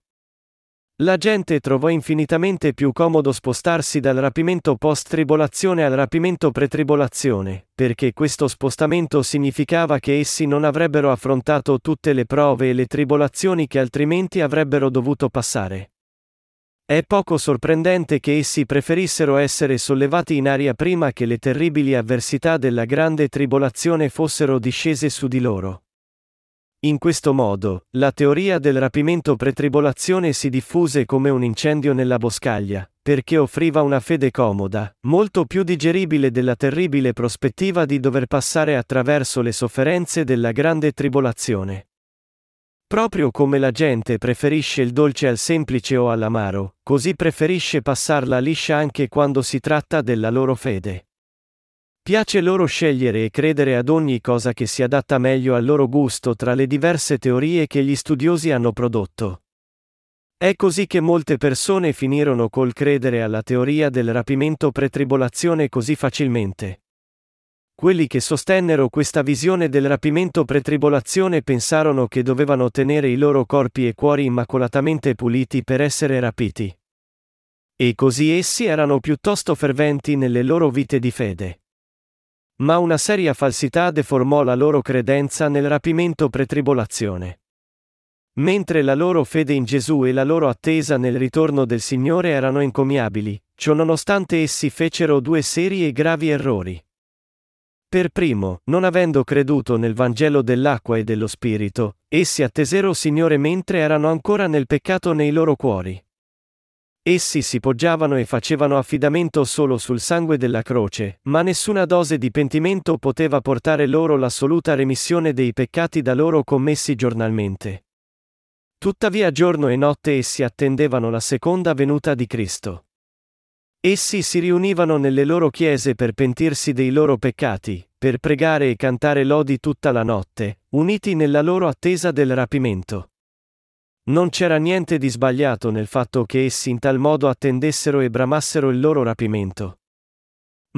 La gente trovò infinitamente più comodo spostarsi dal rapimento post-tribolazione al rapimento pre-tribolazione, perché questo spostamento significava che essi non avrebbero affrontato tutte le prove e le tribolazioni che altrimenti avrebbero dovuto passare. È poco sorprendente che essi preferissero essere sollevati in aria prima che le terribili avversità della grande tribolazione fossero discese su di loro. In questo modo, la teoria del rapimento pretribolazione si diffuse come un incendio nella boscaglia, perché offriva una fede comoda, molto più digeribile della terribile prospettiva di dover passare attraverso le sofferenze della grande tribolazione. Proprio come la gente preferisce il dolce al semplice o all'amaro, così preferisce passarla liscia anche quando si tratta della loro fede. Piace loro scegliere e credere ad ogni cosa che si adatta meglio al loro gusto tra le diverse teorie che gli studiosi hanno prodotto. È così che molte persone finirono col credere alla teoria del rapimento pretribolazione così facilmente. Quelli che sostennero questa visione del rapimento pretribolazione pensarono che dovevano tenere i loro corpi e cuori immacolatamente puliti per essere rapiti. E così essi erano piuttosto ferventi nelle loro vite di fede. Ma una seria falsità deformò la loro credenza nel rapimento pretribolazione. Mentre la loro fede in Gesù e la loro attesa nel ritorno del Signore erano encomiabili, ciononostante essi fecero due seri e gravi errori. Per primo, non avendo creduto nel Vangelo dell'acqua e dello Spirito, essi attesero Signore mentre erano ancora nel peccato nei loro cuori. Essi si poggiavano e facevano affidamento solo sul sangue della croce, ma nessuna dose di pentimento poteva portare loro l'assoluta remissione dei peccati da loro commessi giornalmente. Tuttavia giorno e notte essi attendevano la seconda venuta di Cristo. Essi si riunivano nelle loro chiese per pentirsi dei loro peccati, per pregare e cantare lodi tutta la notte, uniti nella loro attesa del rapimento. Non c'era niente di sbagliato nel fatto che essi in tal modo attendessero e bramassero il loro rapimento.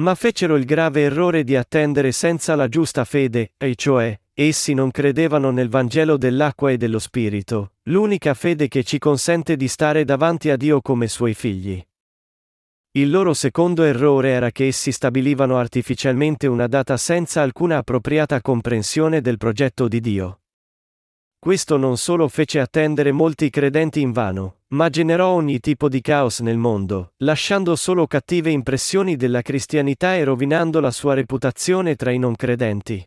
Ma fecero il grave errore di attendere senza la giusta fede, e cioè, essi non credevano nel Vangelo dell'acqua e dello Spirito, l'unica fede che ci consente di stare davanti a Dio come suoi figli. Il loro secondo errore era che essi stabilivano artificialmente una data senza alcuna appropriata comprensione del progetto di Dio. Questo non solo fece attendere molti credenti invano, ma generò ogni tipo di caos nel mondo, lasciando solo cattive impressioni della cristianità e rovinando la sua reputazione tra i non credenti.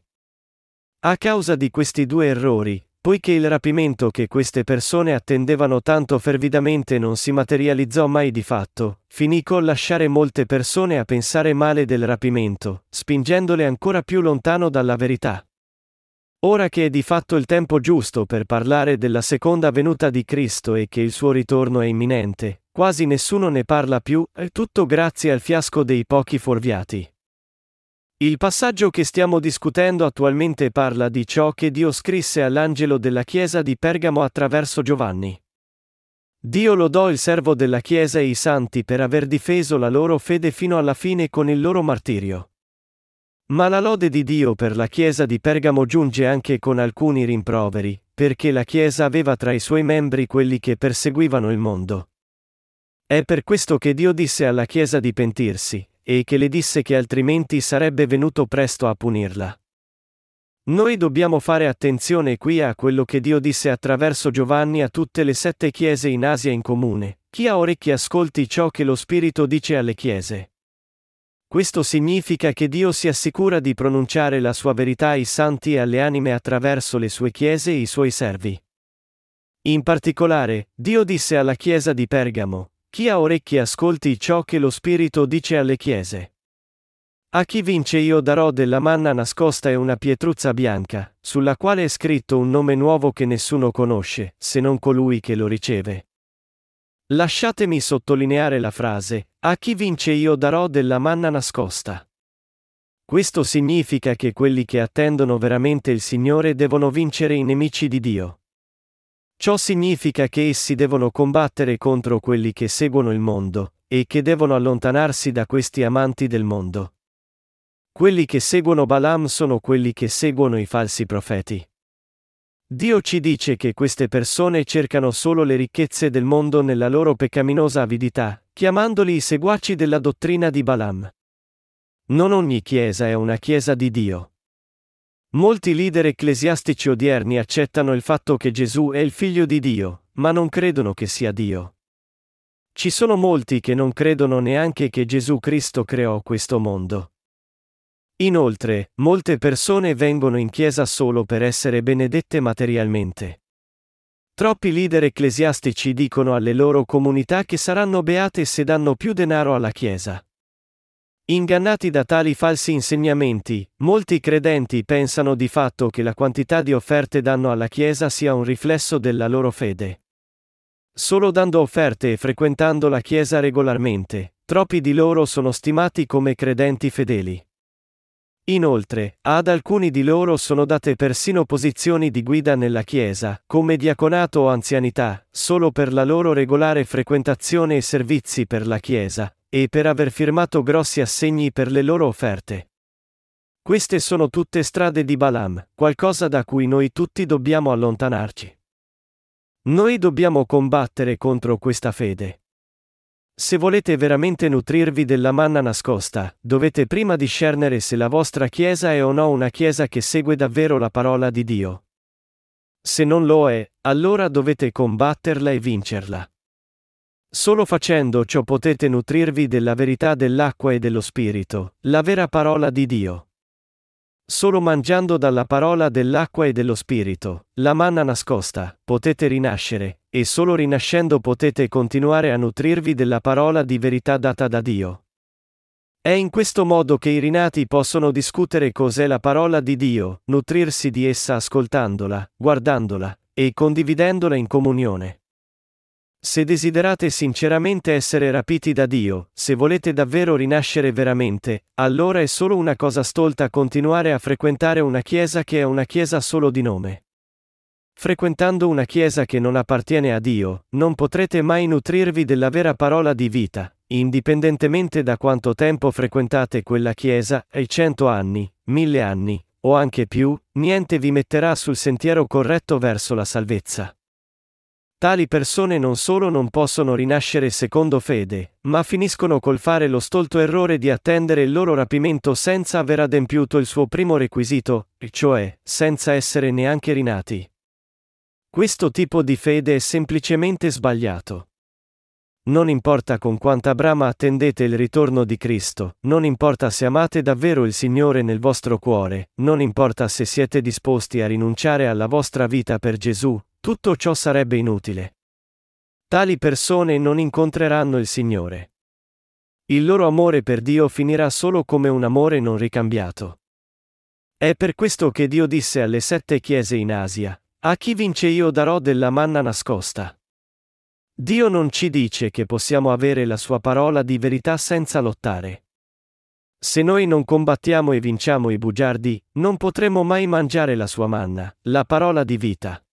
A causa di questi due errori, Poiché il rapimento che queste persone attendevano tanto fervidamente non si materializzò mai di fatto, finì col lasciare molte persone a pensare male del rapimento, spingendole ancora più lontano dalla verità. Ora che è di fatto il tempo giusto per parlare della seconda venuta di Cristo e che il suo ritorno è imminente, quasi nessuno ne parla più, è tutto grazie al fiasco dei pochi fuorviati. Il passaggio che stiamo discutendo attualmente parla di ciò che Dio scrisse all'angelo della Chiesa di Pergamo attraverso Giovanni. Dio lodò il servo della Chiesa e i santi per aver difeso la loro fede fino alla fine con il loro martirio. Ma la lode di Dio per la Chiesa di Pergamo giunge anche con alcuni rimproveri, perché la Chiesa aveva tra i suoi membri quelli che perseguivano il mondo. È per questo che Dio disse alla Chiesa di pentirsi, e che le disse che altrimenti sarebbe venuto presto a punirla. Noi dobbiamo fare attenzione qui a quello che Dio disse attraverso Giovanni a tutte le sette chiese in Asia in comune. Chi ha orecchi ascolti ciò che lo Spirito dice alle chiese. Questo significa che Dio si assicura di pronunciare la sua verità ai santi e alle anime attraverso le sue chiese e i suoi servi. In particolare, Dio disse alla chiesa di Pergamo, chi ha orecchie ascolti ciò che lo Spirito dice alle chiese. A chi vince io darò della manna nascosta e una pietruzza bianca, sulla quale è scritto un nome nuovo che nessuno conosce, se non colui che lo riceve. Lasciatemi sottolineare la frase, a chi vince io darò della manna nascosta. Questo significa che quelli che attendono veramente il Signore devono vincere i nemici di Dio. Ciò significa che essi devono combattere contro quelli che seguono il mondo, e che devono allontanarsi da questi amanti del mondo. Quelli che seguono Balaam sono quelli che seguono i falsi profeti. Dio ci dice che queste persone cercano solo le ricchezze del mondo nella loro peccaminosa avidità, chiamandoli i seguaci della dottrina di Balaam. Non ogni chiesa è una chiesa di Dio. Molti leader ecclesiastici odierni accettano il fatto che Gesù è il figlio di Dio, ma non credono che sia Dio. Ci sono molti che non credono neanche che Gesù Cristo creò questo mondo. Inoltre, molte persone vengono in chiesa solo per essere benedette materialmente. Troppi leader ecclesiastici dicono alle loro comunità che saranno beate se danno più denaro alla chiesa. Ingannati da tali falsi insegnamenti, molti credenti pensano di fatto che la quantità di offerte danno alla Chiesa sia un riflesso della loro fede. Solo dando offerte e frequentando la Chiesa regolarmente, troppi di loro sono stimati come credenti fedeli. Inoltre, ad alcuni di loro sono date persino posizioni di guida nella Chiesa, come diaconato o anzianità, solo per la loro regolare frequentazione e servizi per la Chiesa, e per aver firmato grossi assegni per le loro offerte. Queste sono tutte strade di Balaam, qualcosa da cui noi tutti dobbiamo allontanarci. Noi dobbiamo combattere contro questa fede. Se volete veramente nutrirvi della manna nascosta, dovete prima discernere se la vostra Chiesa è o no una Chiesa che segue davvero la parola di Dio. Se non lo è, allora dovete combatterla e vincerla. Solo facendo ciò potete nutrirvi della verità dell'acqua e dello Spirito, la vera parola di Dio. Solo mangiando dalla parola dell'acqua e dello Spirito, la manna nascosta, potete rinascere, e solo rinascendo potete continuare a nutrirvi della parola di verità data da Dio. È in questo modo che i rinati possono discutere cos'è la parola di Dio, nutrirsi di essa ascoltandola, guardandola, e condividendola in comunione. Se desiderate sinceramente essere rapiti da Dio, se volete davvero rinascere veramente, allora è solo una cosa stolta continuare a frequentare una chiesa che è una chiesa solo di nome. Frequentando una chiesa che non appartiene a Dio, non potrete mai nutrirvi della vera parola di vita, indipendentemente da quanto tempo frequentate quella chiesa, ai cento anni, mille anni, o anche più, niente vi metterà sul sentiero corretto verso la salvezza. Tali persone non solo non possono rinascere secondo fede, ma finiscono col fare lo stolto errore di attendere il loro rapimento senza aver adempiuto il suo primo requisito, cioè, senza essere neanche rinati. Questo tipo di fede è semplicemente sbagliato. Non importa con quanta brama attendete il ritorno di Cristo, non importa se amate davvero il Signore nel vostro cuore, non importa se siete disposti a rinunciare alla vostra vita per Gesù, tutto ciò sarebbe inutile. Tali persone non incontreranno il Signore. Il loro amore per Dio finirà solo come un amore non ricambiato. È per questo che Dio disse alle sette chiese in Asia, a chi vince io darò della manna nascosta. Dio non ci dice che possiamo avere la sua parola di verità senza lottare. Se noi non combattiamo e vinciamo i bugiardi, non potremo mai mangiare la sua manna, la parola di vita.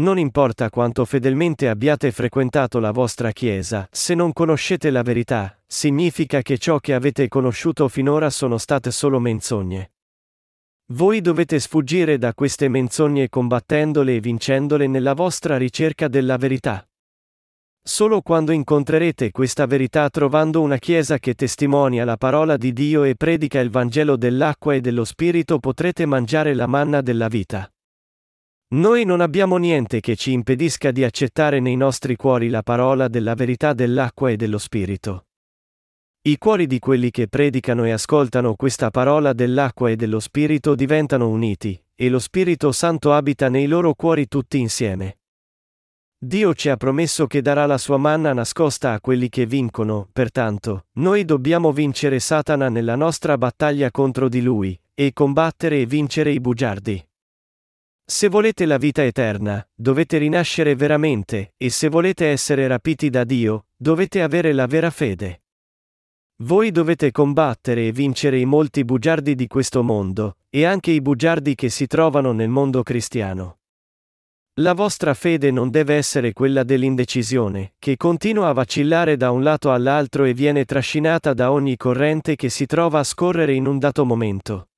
Non importa quanto fedelmente abbiate frequentato la vostra Chiesa, se non conoscete la verità, significa che ciò che avete conosciuto finora sono state solo menzogne. Voi dovete sfuggire da queste menzogne combattendole e vincendole nella vostra ricerca della verità. Solo quando incontrerete questa verità trovando una Chiesa che testimonia la parola di Dio e predica il Vangelo dell'acqua e dello Spirito potrete mangiare la manna della vita. Noi non abbiamo niente che ci impedisca di accettare nei nostri cuori la parola della verità dell'acqua e dello Spirito. I cuori di quelli che predicano e ascoltano questa parola dell'acqua e dello Spirito diventano uniti, e lo Spirito Santo abita nei loro cuori tutti insieme. Dio ci ha promesso che darà la sua manna nascosta a quelli che vincono, pertanto, noi dobbiamo vincere Satana nella nostra battaglia contro di lui, e combattere e vincere i bugiardi. Se volete la vita eterna, dovete rinascere veramente, e se volete essere rapiti da Dio, dovete avere la vera fede. Voi dovete combattere e vincere i molti bugiardi di questo mondo, e anche i bugiardi che si trovano nel mondo cristiano. La vostra fede non deve essere quella dell'indecisione, che continua a vacillare da un lato all'altro e viene trascinata da ogni corrente che si trova a scorrere in un dato momento.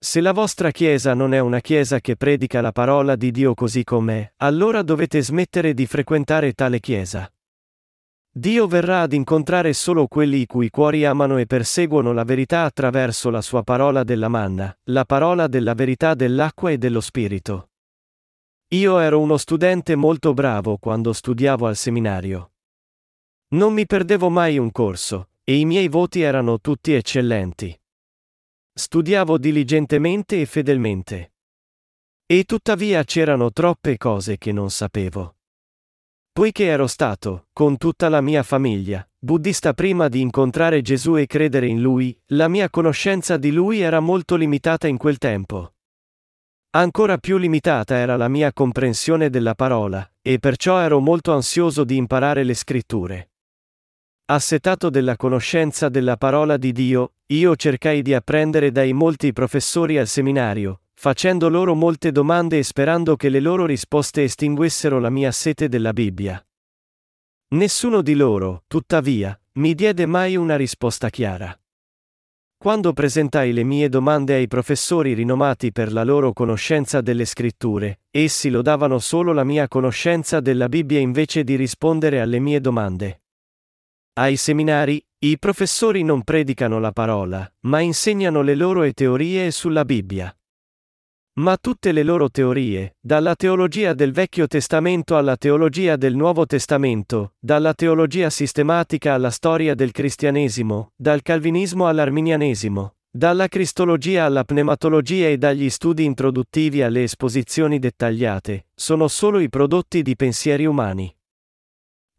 Se la vostra Chiesa non è una Chiesa che predica la parola di Dio così com'è, allora dovete smettere di frequentare tale Chiesa. Dio verrà ad incontrare solo quelli i cui cuori amano e perseguono la verità attraverso la sua parola della manna, la parola della verità dell'acqua e dello Spirito. Io ero uno studente molto bravo quando studiavo al seminario. Non mi perdevo mai un corso, e i miei voti erano tutti eccellenti. Studiavo diligentemente e fedelmente. E tuttavia c'erano troppe cose che non sapevo. Poiché ero stato, con tutta la mia famiglia, buddista prima di incontrare Gesù e credere in lui, la mia conoscenza di lui era molto limitata in quel tempo. Ancora più limitata era la mia comprensione della parola, e perciò ero molto ansioso di imparare le scritture. Assetato della conoscenza della parola di Dio, io cercai di apprendere dai molti professori al seminario, facendo loro molte domande e sperando che le loro risposte estinguessero la mia sete della Bibbia. Nessuno di loro, tuttavia, mi diede mai una risposta chiara. Quando presentai le mie domande ai professori rinomati per la loro conoscenza delle scritture, essi lodavano solo la mia conoscenza della Bibbia invece di rispondere alle mie domande. Ai seminari, i professori non predicano la parola, ma insegnano le loro teorie sulla Bibbia. Ma tutte le loro teorie, dalla teologia del Vecchio Testamento alla teologia del Nuovo Testamento, dalla teologia sistematica alla storia del cristianesimo, dal calvinismo all'arminianesimo, dalla cristologia alla pneumatologia e dagli studi introduttivi alle esposizioni dettagliate, sono solo i prodotti di pensieri umani.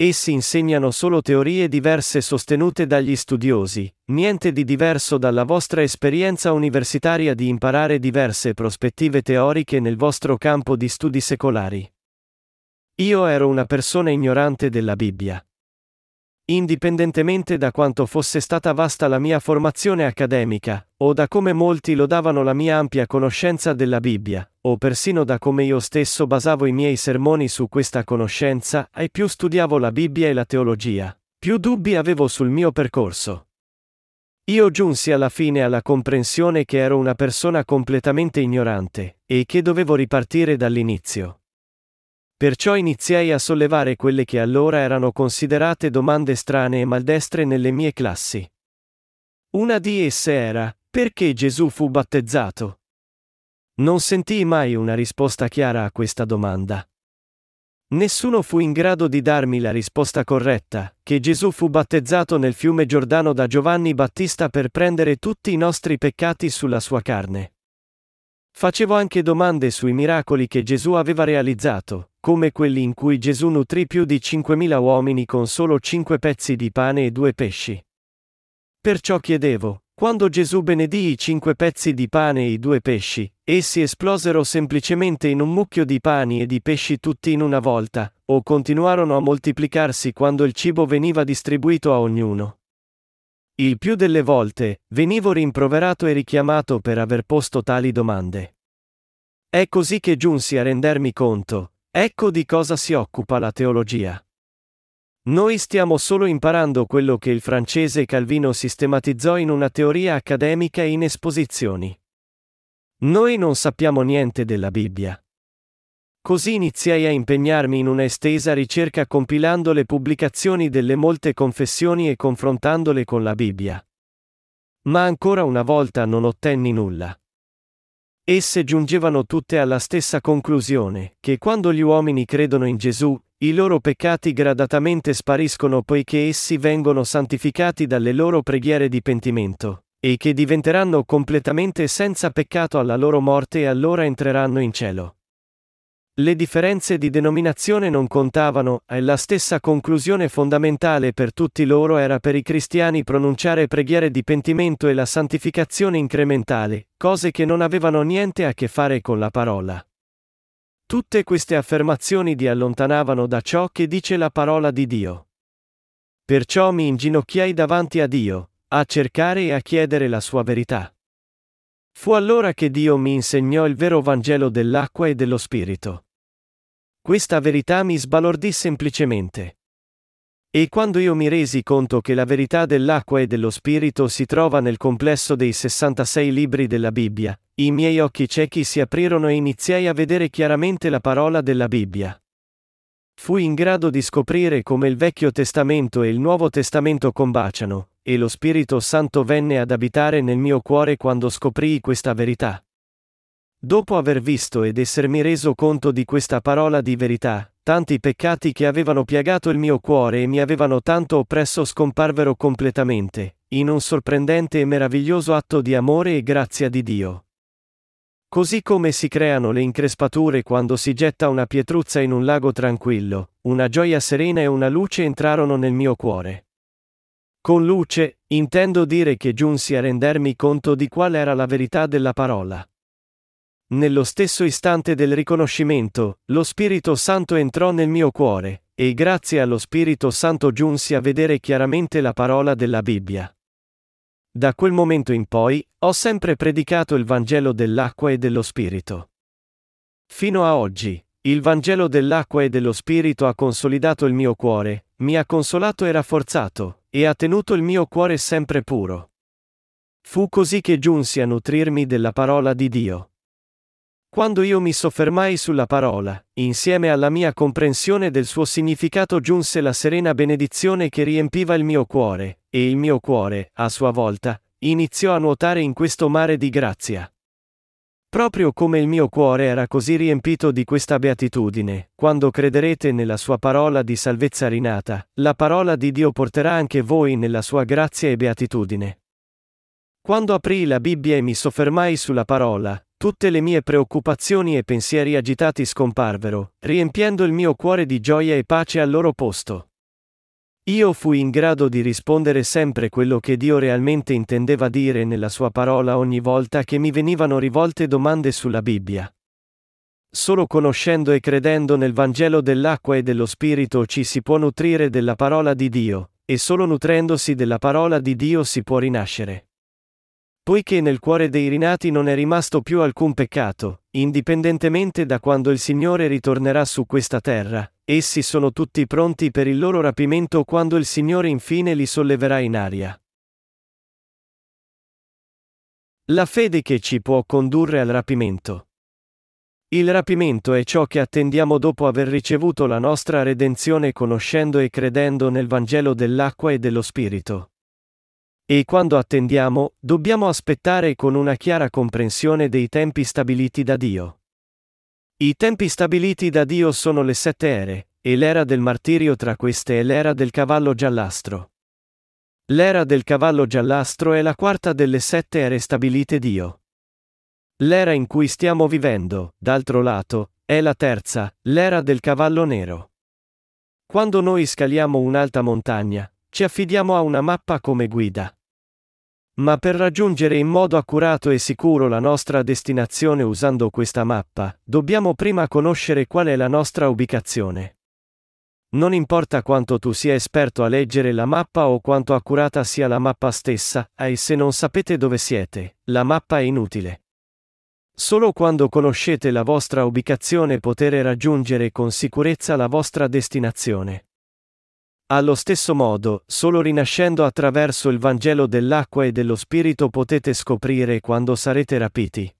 Essi insegnano solo teorie diverse sostenute dagli studiosi, niente di diverso dalla vostra esperienza universitaria di imparare diverse prospettive teoriche nel vostro campo di studi secolari. Io ero una persona ignorante della Bibbia. Indipendentemente da quanto fosse stata vasta la mia formazione accademica, o da come molti lodavano la mia ampia conoscenza della Bibbia, o persino da come io stesso basavo i miei sermoni su questa conoscenza, e più studiavo la Bibbia e la teologia, più dubbi avevo sul mio percorso. Io giunsi alla fine alla comprensione che ero una persona completamente ignorante, e che dovevo ripartire dall'inizio. Perciò iniziai a sollevare quelle che allora erano considerate domande strane e maldestre nelle mie classi. Una di esse era, perché Gesù fu battezzato? Non sentii mai una risposta chiara a questa domanda. Nessuno fu in grado di darmi la risposta corretta, che Gesù fu battezzato nel fiume Giordano da Giovanni Battista per prendere tutti i nostri peccati sulla sua carne. Facevo anche domande sui miracoli che Gesù aveva realizzato, come quelli in cui Gesù nutrì più di 5.000 uomini con solo cinque pezzi di pane e due pesci. Perciò chiedevo, quando Gesù benedì i cinque pezzi di pane e i due pesci, essi esplosero semplicemente in un mucchio di pani e di pesci tutti in una volta, o continuarono a moltiplicarsi quando il cibo veniva distribuito a ognuno. Il più delle volte, venivo rimproverato e richiamato per aver posto tali domande. È così che giunsi a rendermi conto, ecco di cosa si occupa la teologia. Noi stiamo solo imparando quello che il francese Calvino sistematizzò in una teoria accademica e in esposizioni. Noi non sappiamo niente della Bibbia. Così iniziai a impegnarmi in una estesa ricerca compilando le pubblicazioni delle molte confessioni e confrontandole con la Bibbia. Ma ancora una volta non ottenni nulla. Esse giungevano tutte alla stessa conclusione, che quando gli uomini credono in Gesù, i loro peccati gradatamente spariscono poiché essi vengono santificati dalle loro preghiere di pentimento, e che diventeranno completamente senza peccato alla loro morte e allora entreranno in cielo. Le differenze di denominazione non contavano, e la stessa conclusione fondamentale per tutti loro era per i cristiani pronunciare preghiere di pentimento e la santificazione incrementale, cose che non avevano niente a che fare con la parola. Tutte queste affermazioni di allontanavano da ciò che dice la parola di Dio. Perciò mi inginocchiai davanti a Dio, a cercare e a chiedere la sua verità. Fu allora che Dio mi insegnò il vero Vangelo dell'acqua e dello Spirito. Questa verità mi sbalordì semplicemente. E quando io mi resi conto che la verità dell'acqua e dello spirito si trova nel complesso dei 66 libri della Bibbia, i miei occhi ciechi si aprirono e iniziai a vedere chiaramente la parola della Bibbia. Fui in grado di scoprire come il Vecchio Testamento e il Nuovo Testamento combaciano, e lo Spirito Santo venne ad abitare nel mio cuore quando scoprii questa verità. Dopo aver visto ed essermi reso conto di questa parola di verità, tanti peccati che avevano piagato il mio cuore e mi avevano tanto oppresso scomparvero completamente, in un sorprendente e meraviglioso atto di amore e grazia di Dio. Così come si creano le increspature quando si getta una pietruzza in un lago tranquillo, una gioia serena e una luce entrarono nel mio cuore. Con luce, intendo dire che giunsi a rendermi conto di qual era la verità della parola. Nello stesso istante del riconoscimento, lo Spirito Santo entrò nel mio cuore, e grazie allo Spirito Santo giunsi a vedere chiaramente la parola della Bibbia. Da quel momento in poi, ho sempre predicato il Vangelo dell'acqua e dello Spirito. Fino a oggi, il Vangelo dell'acqua e dello Spirito ha consolidato il mio cuore, mi ha consolato e rafforzato, e ha tenuto il mio cuore sempre puro. Fu così che giunsi a nutrirmi della parola di Dio. Quando io mi soffermai sulla parola, insieme alla mia comprensione del suo significato giunse la serena benedizione che riempiva il mio cuore, e il mio cuore, a sua volta, iniziò a nuotare in questo mare di grazia. Proprio come il mio cuore era così riempito di questa beatitudine, quando crederete nella sua parola di salvezza rinata, la parola di Dio porterà anche voi nella sua grazia e beatitudine. Quando aprii la Bibbia e mi soffermai sulla parola, tutte le mie preoccupazioni e pensieri agitati scomparvero, riempiendo il mio cuore di gioia e pace al loro posto. Io fui in grado di rispondere sempre quello che Dio realmente intendeva dire nella sua parola ogni volta che mi venivano rivolte domande sulla Bibbia. Solo conoscendo e credendo nel Vangelo dell'acqua e dello Spirito ci si può nutrire della parola di Dio, e solo nutrendosi della parola di Dio si può rinascere. Poiché nel cuore dei rinati non è rimasto più alcun peccato, indipendentemente da quando il Signore ritornerà su questa terra, Essi sono tutti pronti per il loro rapimento quando il Signore infine li solleverà in aria. La fede che ci può condurre al rapimento. Il rapimento è ciò che attendiamo dopo aver ricevuto la nostra redenzione conoscendo e credendo nel Vangelo dell'acqua e dello Spirito. E quando attendiamo, dobbiamo aspettare con una chiara comprensione dei tempi stabiliti da Dio. I tempi stabiliti da Dio sono le sette ere, e l'era del martirio tra queste è l'era del cavallo giallastro. L'era del cavallo giallastro è la quarta delle sette ere stabilite Dio. L'era in cui stiamo vivendo, d'altro lato, è la terza, l'era del cavallo nero. Quando noi scaliamo un'alta montagna, ci affidiamo a una mappa come guida. Ma per raggiungere in modo accurato e sicuro la nostra destinazione usando questa mappa, dobbiamo prima conoscere qual è la nostra ubicazione. Non importa quanto tu sia esperto a leggere la mappa o quanto accurata sia la mappa stessa, e se non sapete dove siete, la mappa è inutile. Solo quando conoscete la vostra ubicazione potere raggiungere con sicurezza la vostra destinazione. Allo stesso modo, solo rinascendo attraverso il Vangelo dell'acqua e dello Spirito potete scoprire quando sarete rapiti.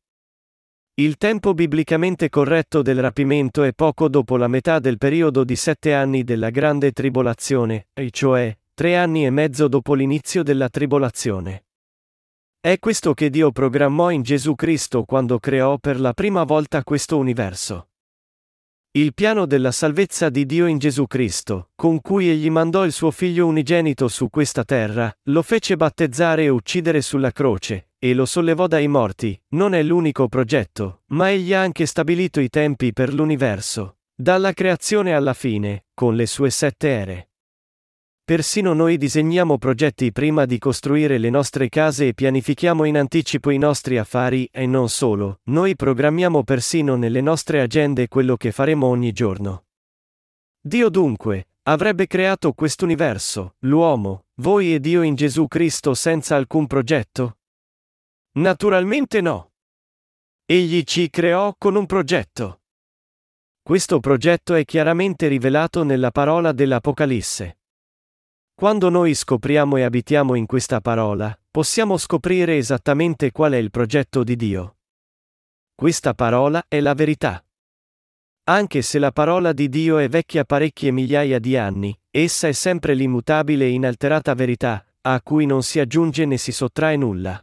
Il tempo biblicamente corretto del rapimento è poco dopo la metà del periodo di sette anni della grande tribolazione, e cioè, tre anni e mezzo dopo l'inizio della tribolazione. È questo che Dio programmò in Gesù Cristo quando creò per la prima volta questo universo. Il piano della salvezza di Dio in Gesù Cristo, con cui egli mandò il suo figlio unigenito su questa terra, lo fece battezzare e uccidere sulla croce, e lo sollevò dai morti, non è l'unico progetto, ma egli ha anche stabilito i tempi per l'universo, dalla creazione alla fine, con le sue sette ere. Persino noi disegniamo progetti prima di costruire le nostre case e pianifichiamo in anticipo i nostri affari, e non solo, noi programmiamo persino nelle nostre agende quello che faremo ogni giorno. Dio dunque, avrebbe creato quest'universo, l'uomo, voi e Dio in Gesù Cristo senza alcun progetto? Naturalmente no. Egli ci creò con un progetto. Questo progetto è chiaramente rivelato nella parola dell'Apocalisse. Quando noi scopriamo e abitiamo in questa parola, possiamo scoprire esattamente qual è il progetto di Dio. Questa parola è la verità. Anche se la parola di Dio è vecchia parecchie migliaia di anni, essa è sempre l'immutabile e inalterata verità, a cui non si aggiunge né si sottrae nulla.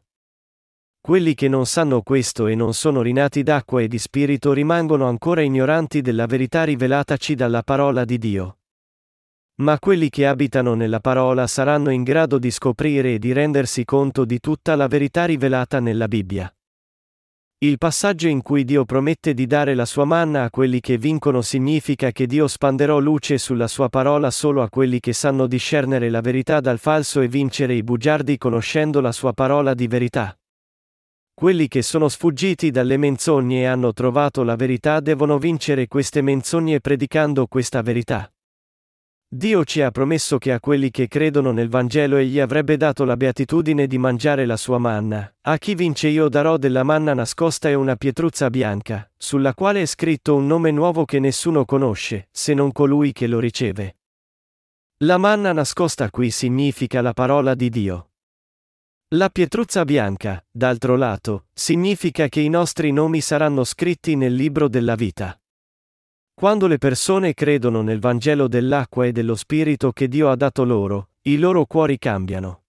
Quelli che non sanno questo e non sono rinati d'acqua e di spirito rimangono ancora ignoranti della verità rivelataci dalla parola di Dio. Ma quelli che abitano nella parola saranno in grado di scoprire e di rendersi conto di tutta la verità rivelata nella Bibbia. Il passaggio in cui Dio promette di dare la sua manna a quelli che vincono significa che Dio spanderò luce sulla sua parola solo a quelli che sanno discernere la verità dal falso e vincere i bugiardi conoscendo la sua parola di verità. Quelli che sono sfuggiti dalle menzogne e hanno trovato la verità devono vincere queste menzogne predicando questa verità. Dio ci ha promesso che a quelli che credono nel Vangelo egli avrebbe dato la beatitudine di mangiare la sua manna. A chi vince io darò della manna nascosta e una pietruzza bianca, sulla quale è scritto un nome nuovo che nessuno conosce, se non colui che lo riceve. La manna nascosta qui significa la parola di Dio. La pietruzza bianca, d'altro lato, significa che i nostri nomi saranno scritti nel libro della vita. Quando le persone credono nel Vangelo dell'acqua e dello Spirito che Dio ha dato loro, i loro cuori cambiano.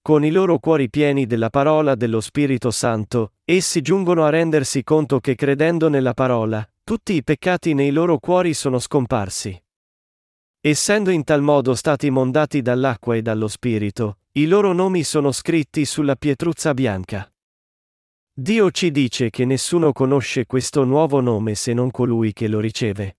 Con i loro cuori pieni della parola dello Spirito Santo, essi giungono a rendersi conto che credendo nella parola, tutti i peccati nei loro cuori sono scomparsi. Essendo in tal modo stati mondati dall'acqua e dallo Spirito, i loro nomi sono scritti sulla pietruzza bianca. Dio ci dice che nessuno conosce questo nuovo nome se non colui che lo riceve.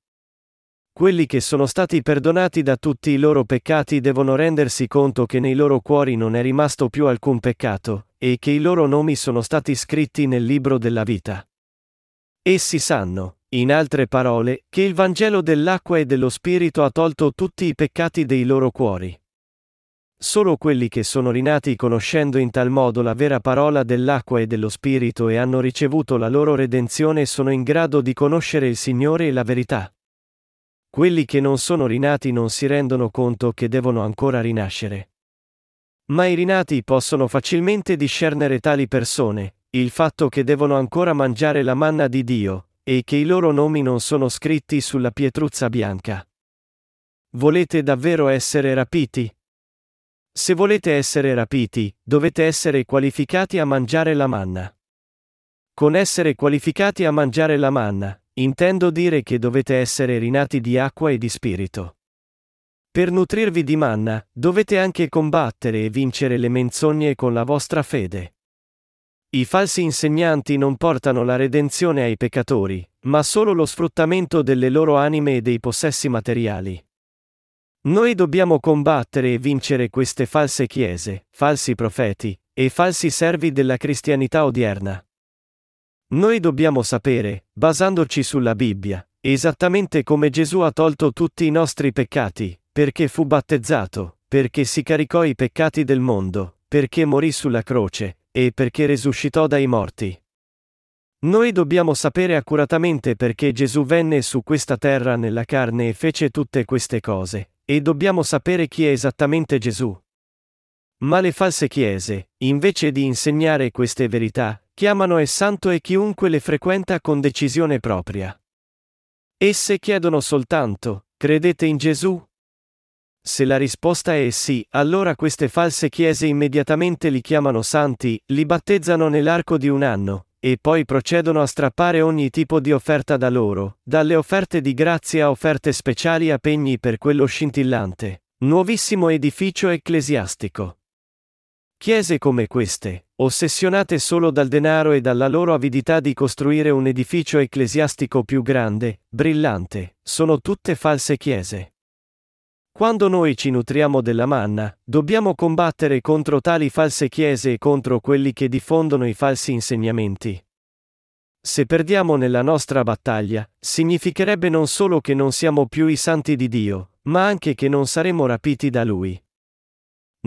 Quelli che sono stati perdonati da tutti i loro peccati devono rendersi conto che nei loro cuori non è rimasto più alcun peccato, e che i loro nomi sono stati scritti nel libro della vita. Essi sanno, in altre parole, che il Vangelo dell'acqua e dello Spirito ha tolto tutti i peccati dei loro cuori. Solo quelli che sono rinati conoscendo in tal modo la vera parola dell'acqua e dello Spirito e hanno ricevuto la loro redenzione sono in grado di conoscere il Signore e la verità. Quelli che non sono rinati non si rendono conto che devono ancora rinascere. Ma i rinati possono facilmente discernere tali persone, il fatto che devono ancora mangiare la manna di Dio, e che i loro nomi non sono scritti sulla pietruzza bianca. Volete davvero essere rapiti? Se volete essere rapiti, dovete essere qualificati a mangiare la manna. Con essere qualificati a mangiare la manna, intendo dire che dovete essere rinati di acqua e di spirito. Per nutrirvi di manna, dovete anche combattere e vincere le menzogne con la vostra fede. I falsi insegnanti non portano la redenzione ai peccatori, ma solo lo sfruttamento delle loro anime e dei possessi materiali. Noi dobbiamo combattere e vincere queste false chiese, falsi profeti, e falsi servi della cristianità odierna. Noi dobbiamo sapere, basandoci sulla Bibbia, esattamente come Gesù ha tolto tutti i nostri peccati, perché fu battezzato, perché si caricò i peccati del mondo, perché morì sulla croce, e perché risuscitò dai morti. Noi dobbiamo sapere accuratamente perché Gesù venne su questa terra nella carne e fece tutte queste cose, e dobbiamo sapere chi è esattamente Gesù. Ma le false chiese, invece di insegnare queste verità, chiamano è santo e chiunque le frequenta con decisione propria. Esse chiedono soltanto, credete in Gesù? Se la risposta è sì, allora queste false chiese immediatamente li chiamano santi, li battezzano nell'arco di un anno, e poi procedono a strappare ogni tipo di offerta da loro, dalle offerte di grazia a offerte speciali a pegni per quello scintillante, nuovissimo edificio ecclesiastico. Chiese come queste, ossessionate solo dal denaro e dalla loro avidità di costruire un edificio ecclesiastico più grande, brillante, sono tutte false chiese. Quando noi ci nutriamo della manna, dobbiamo combattere contro tali false chiese e contro quelli che diffondono i falsi insegnamenti. Se perdiamo nella nostra battaglia, significherebbe non solo che non siamo più i santi di Dio, ma anche che non saremo rapiti da Lui.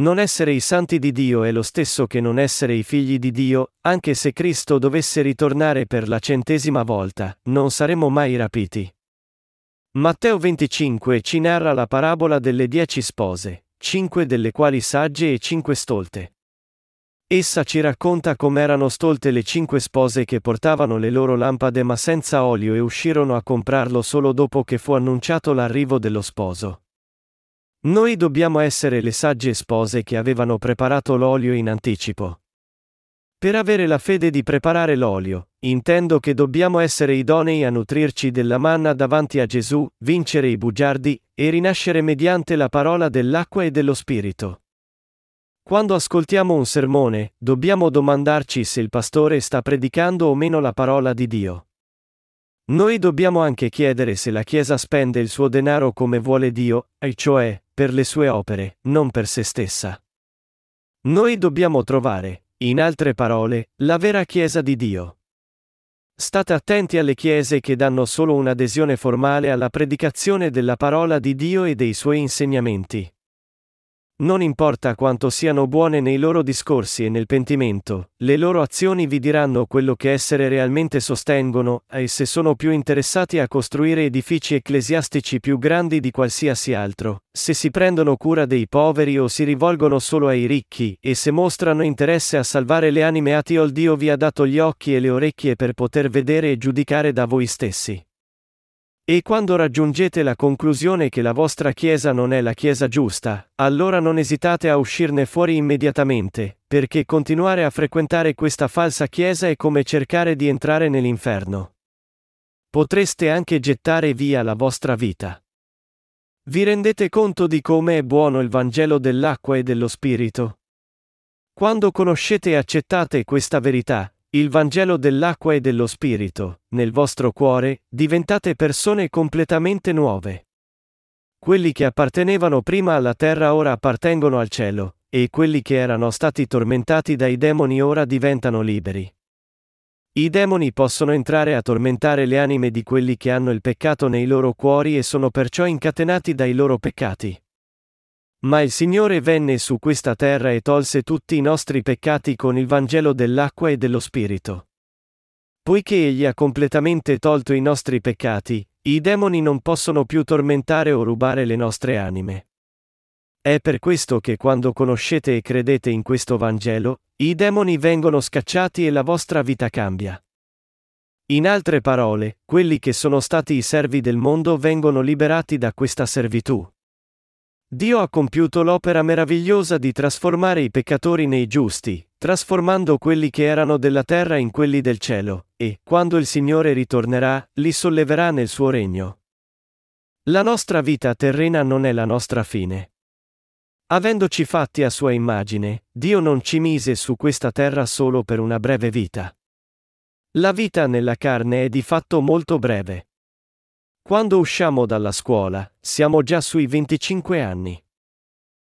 Non essere i santi di Dio è lo stesso che non essere i figli di Dio, anche se Cristo dovesse ritornare per la centesima volta, non saremo mai rapiti. Matteo 25 ci narra la parabola delle dieci spose, cinque delle quali sagge e cinque stolte. Essa ci racconta com'erano stolte le cinque spose che portavano le loro lampade ma senza olio e uscirono a comprarlo solo dopo che fu annunciato l'arrivo dello sposo. Noi dobbiamo essere le sagge spose che avevano preparato l'olio in anticipo. Per avere la fede di preparare l'olio, intendo che dobbiamo essere idonei a nutrirci della manna davanti a Gesù, vincere i bugiardi, e rinascere mediante la parola dell'acqua e dello Spirito. Quando ascoltiamo un sermone, dobbiamo domandarci se il pastore sta predicando o meno la parola di Dio. Noi dobbiamo anche chiedere se la Chiesa spende il suo denaro come vuole Dio, e cioè, per le sue opere, non per se stessa. Noi dobbiamo trovare, in altre parole, la vera Chiesa di Dio. State attenti alle chiese che danno solo un'adesione formale alla predicazione della parola di Dio e dei suoi insegnamenti. Non importa quanto siano buone nei loro discorsi e nel pentimento, le loro azioni vi diranno quello che essere realmente sostengono, e se sono più interessati a costruire edifici ecclesiastici più grandi di qualsiasi altro, se si prendono cura dei poveri o si rivolgono solo ai ricchi, e se mostrano interesse a salvare le anime ati o Dio vi ha dato gli occhi e le orecchie per poter vedere e giudicare da voi stessi. E quando raggiungete la conclusione che la vostra Chiesa non è la Chiesa giusta, allora non esitate a uscirne fuori immediatamente, perché continuare a frequentare questa falsa Chiesa è come cercare di entrare nell'inferno. Potreste anche gettare via la vostra vita. Vi rendete conto di come è buono il Vangelo dell'acqua e dello Spirito? Quando conoscete e accettate questa verità, il Vangelo dell'acqua e dello Spirito, nel vostro cuore, diventate persone completamente nuove. Quelli che appartenevano prima alla terra ora appartengono al cielo, e quelli che erano stati tormentati dai demoni ora diventano liberi. I demoni possono entrare a tormentare le anime di quelli che hanno il peccato nei loro cuori e sono perciò incatenati dai loro peccati. Ma il Signore venne su questa terra e tolse tutti i nostri peccati con il Vangelo dell'acqua e dello Spirito. Poiché Egli ha completamente tolto i nostri peccati, i demoni non possono più tormentare o rubare le nostre anime. È per questo che quando conoscete e credete in questo Vangelo, i demoni vengono scacciati e la vostra vita cambia. In altre parole, quelli che sono stati i servi del mondo vengono liberati da questa servitù. Dio ha compiuto l'opera meravigliosa di trasformare i peccatori nei giusti, trasformando quelli che erano della terra in quelli del cielo, e, quando il Signore ritornerà, li solleverà nel suo regno. La nostra vita terrena non è la nostra fine. Avendoci fatti a sua immagine, Dio non ci mise su questa terra solo per una breve vita. La vita nella carne è di fatto molto breve. Quando usciamo dalla scuola, siamo già sui 25 anni.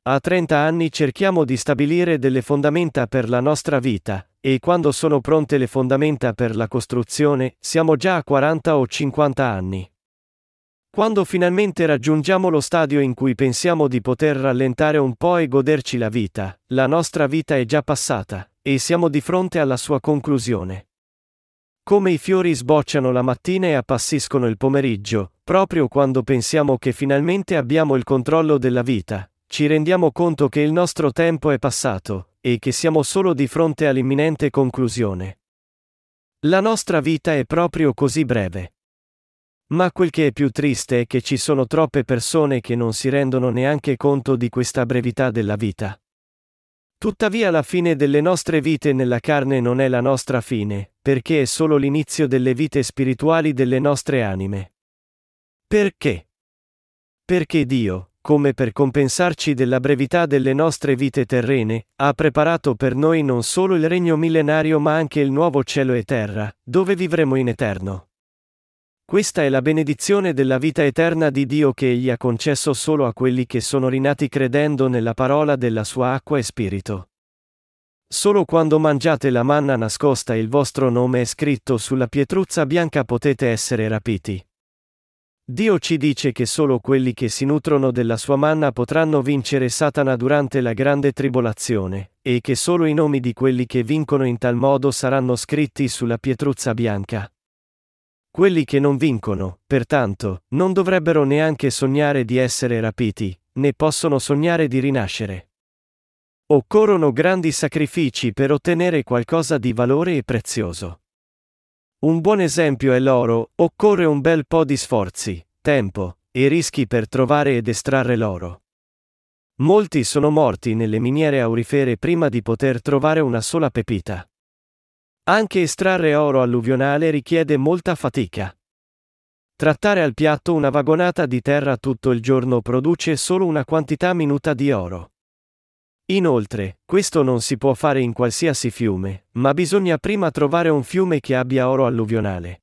A 30 anni cerchiamo di stabilire delle fondamenta per la nostra vita, e quando sono pronte le fondamenta per la costruzione, siamo già a 40 o 50 anni. Quando finalmente raggiungiamo lo stadio in cui pensiamo di poter rallentare un po' e goderci la vita, la nostra vita è già passata, e siamo di fronte alla sua conclusione. Come i fiori sbocciano la mattina e appassiscono il pomeriggio, proprio quando pensiamo che finalmente abbiamo il controllo della vita, ci rendiamo conto che il nostro tempo è passato, e che siamo solo di fronte all'imminente conclusione. La nostra vita è proprio così breve. Ma quel che è più triste è che ci sono troppe persone che non si rendono neanche conto di questa brevità della vita. Tuttavia la fine delle nostre vite nella carne non è la nostra fine, perché è solo l'inizio delle vite spirituali delle nostre anime. Perché? Perché Dio, come per compensarci della brevità delle nostre vite terrene, ha preparato per noi non solo il regno millenario ma anche il nuovo cielo e terra, dove vivremo in eterno. Questa è la benedizione della vita eterna di Dio che Egli ha concesso solo a quelli che sono rinati credendo nella parola della sua acqua e spirito. Solo quando mangiate la manna nascosta e il vostro nome è scritto sulla pietruzza bianca potete essere rapiti. Dio ci dice che solo quelli che si nutrono della sua manna potranno vincere Satana durante la grande tribolazione, e che solo i nomi di quelli che vincono in tal modo saranno scritti sulla pietruzza bianca. Quelli che non vincono, pertanto, non dovrebbero neanche sognare di essere rapiti, né possono sognare di rinascere. Occorrono grandi sacrifici per ottenere qualcosa di valore e prezioso. Un buon esempio è l'oro, occorre un bel po' di sforzi, tempo e rischi per trovare ed estrarre l'oro. Molti sono morti nelle miniere aurifere prima di poter trovare una sola pepita. Anche estrarre oro alluvionale richiede molta fatica. Trattare al piatto una vagonata di terra tutto il giorno produce solo una quantità minuta di oro. Inoltre, questo non si può fare in qualsiasi fiume, ma bisogna prima trovare un fiume che abbia oro alluvionale.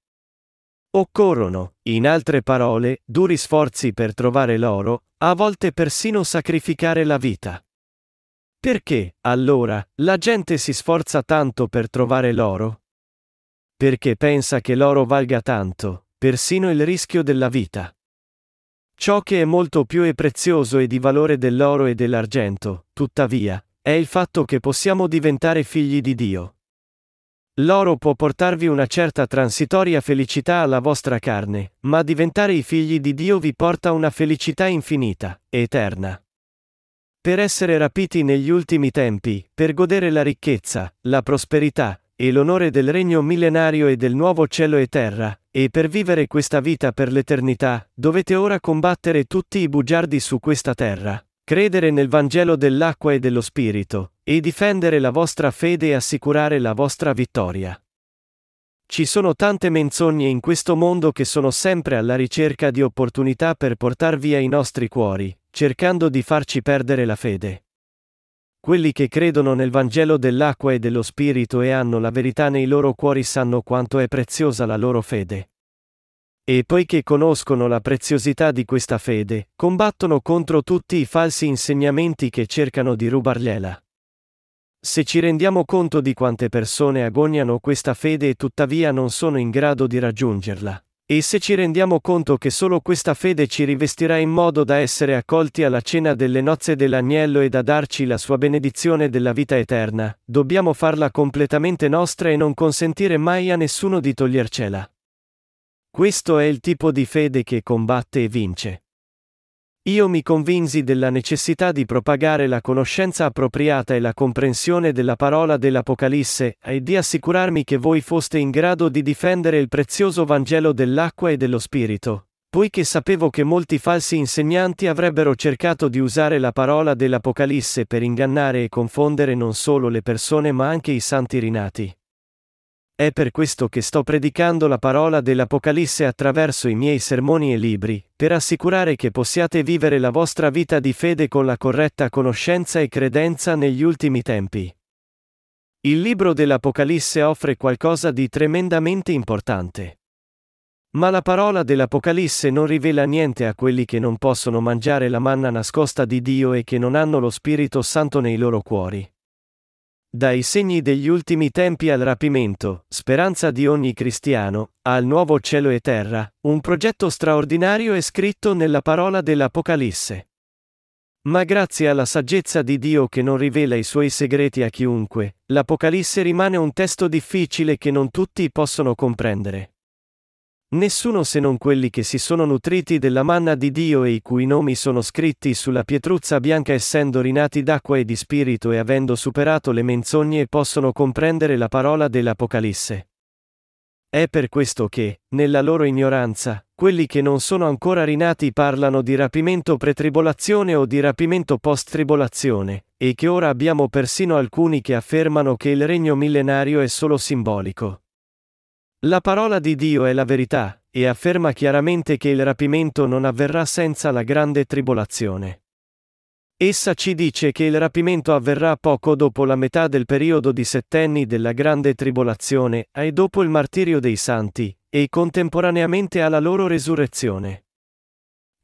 Occorrono, in altre parole, duri sforzi per trovare l'oro, a volte persino sacrificare la vita. Perché, allora, la gente si sforza tanto per trovare l'oro? Perché pensa che l'oro valga tanto, persino il rischio della vita. Ciò che è molto più e prezioso e di valore dell'oro e dell'argento, tuttavia, è il fatto che possiamo diventare figli di Dio. L'oro può portarvi una certa transitoria felicità alla vostra carne, ma diventare i figli di Dio vi porta una felicità infinita, eterna. Per essere rapiti negli ultimi tempi, per godere la ricchezza, la prosperità, e l'onore del regno millenario e del nuovo cielo e terra, e per vivere questa vita per l'eternità, dovete ora combattere tutti i bugiardi su questa terra, credere nel Vangelo dell'acqua e dello Spirito, e difendere la vostra fede e assicurare la vostra vittoria. Ci sono tante menzogne in questo mondo che sono sempre alla ricerca di opportunità per portar via i nostri cuori, cercando di farci perdere la fede. Quelli che credono nel Vangelo dell'acqua e dello Spirito e hanno la verità nei loro cuori sanno quanto è preziosa la loro fede. E poiché conoscono la preziosità di questa fede, combattono contro tutti i falsi insegnamenti che cercano di rubargliela. Se ci rendiamo conto di quante persone agoniano questa fede e tuttavia non sono in grado di raggiungerla, e se ci rendiamo conto che solo questa fede ci rivestirà in modo da essere accolti alla cena delle nozze dell'agnello e da darci la sua benedizione della vita eterna, dobbiamo farla completamente nostra e non consentire mai a nessuno di togliercela. Questo è il tipo di fede che combatte e vince. Io mi convinsi della necessità di propagare la conoscenza appropriata e la comprensione della parola dell'Apocalisse e di assicurarmi che voi foste in grado di difendere il prezioso Vangelo dell'acqua e dello Spirito, poiché sapevo che molti falsi insegnanti avrebbero cercato di usare la parola dell'Apocalisse per ingannare e confondere non solo le persone ma anche i santi rinati. È per questo che sto predicando la parola dell'Apocalisse attraverso i miei sermoni e libri, per assicurare che possiate vivere la vostra vita di fede con la corretta conoscenza e credenza negli ultimi tempi. Il libro dell'Apocalisse offre qualcosa di tremendamente importante. Ma la parola dell'Apocalisse non rivela niente a quelli che non possono mangiare la manna nascosta di Dio e che non hanno lo Spirito Santo nei loro cuori. Dai segni degli ultimi tempi al rapimento, speranza di ogni cristiano, al nuovo cielo e terra, un progetto straordinario è scritto nella parola dell'Apocalisse. Ma grazie alla saggezza di Dio che non rivela i suoi segreti a chiunque, l'Apocalisse rimane un testo difficile che non tutti possono comprendere. Nessuno se non quelli che si sono nutriti della manna di Dio e i cui nomi sono scritti sulla pietruzza bianca essendo rinati d'acqua e di spirito e avendo superato le menzogne possono comprendere la parola dell'Apocalisse. È per questo che, nella loro ignoranza, quelli che non sono ancora rinati parlano di rapimento pretribolazione o di rapimento post-tribolazione, e che ora abbiamo persino alcuni che affermano che il regno millenario è solo simbolico. La parola di Dio è la verità, e afferma chiaramente che il rapimento non avverrà senza la grande tribolazione. Essa ci dice che il rapimento avverrà poco dopo la metà del periodo di settenni della grande tribolazione e dopo il martirio dei santi, e contemporaneamente alla loro resurrezione.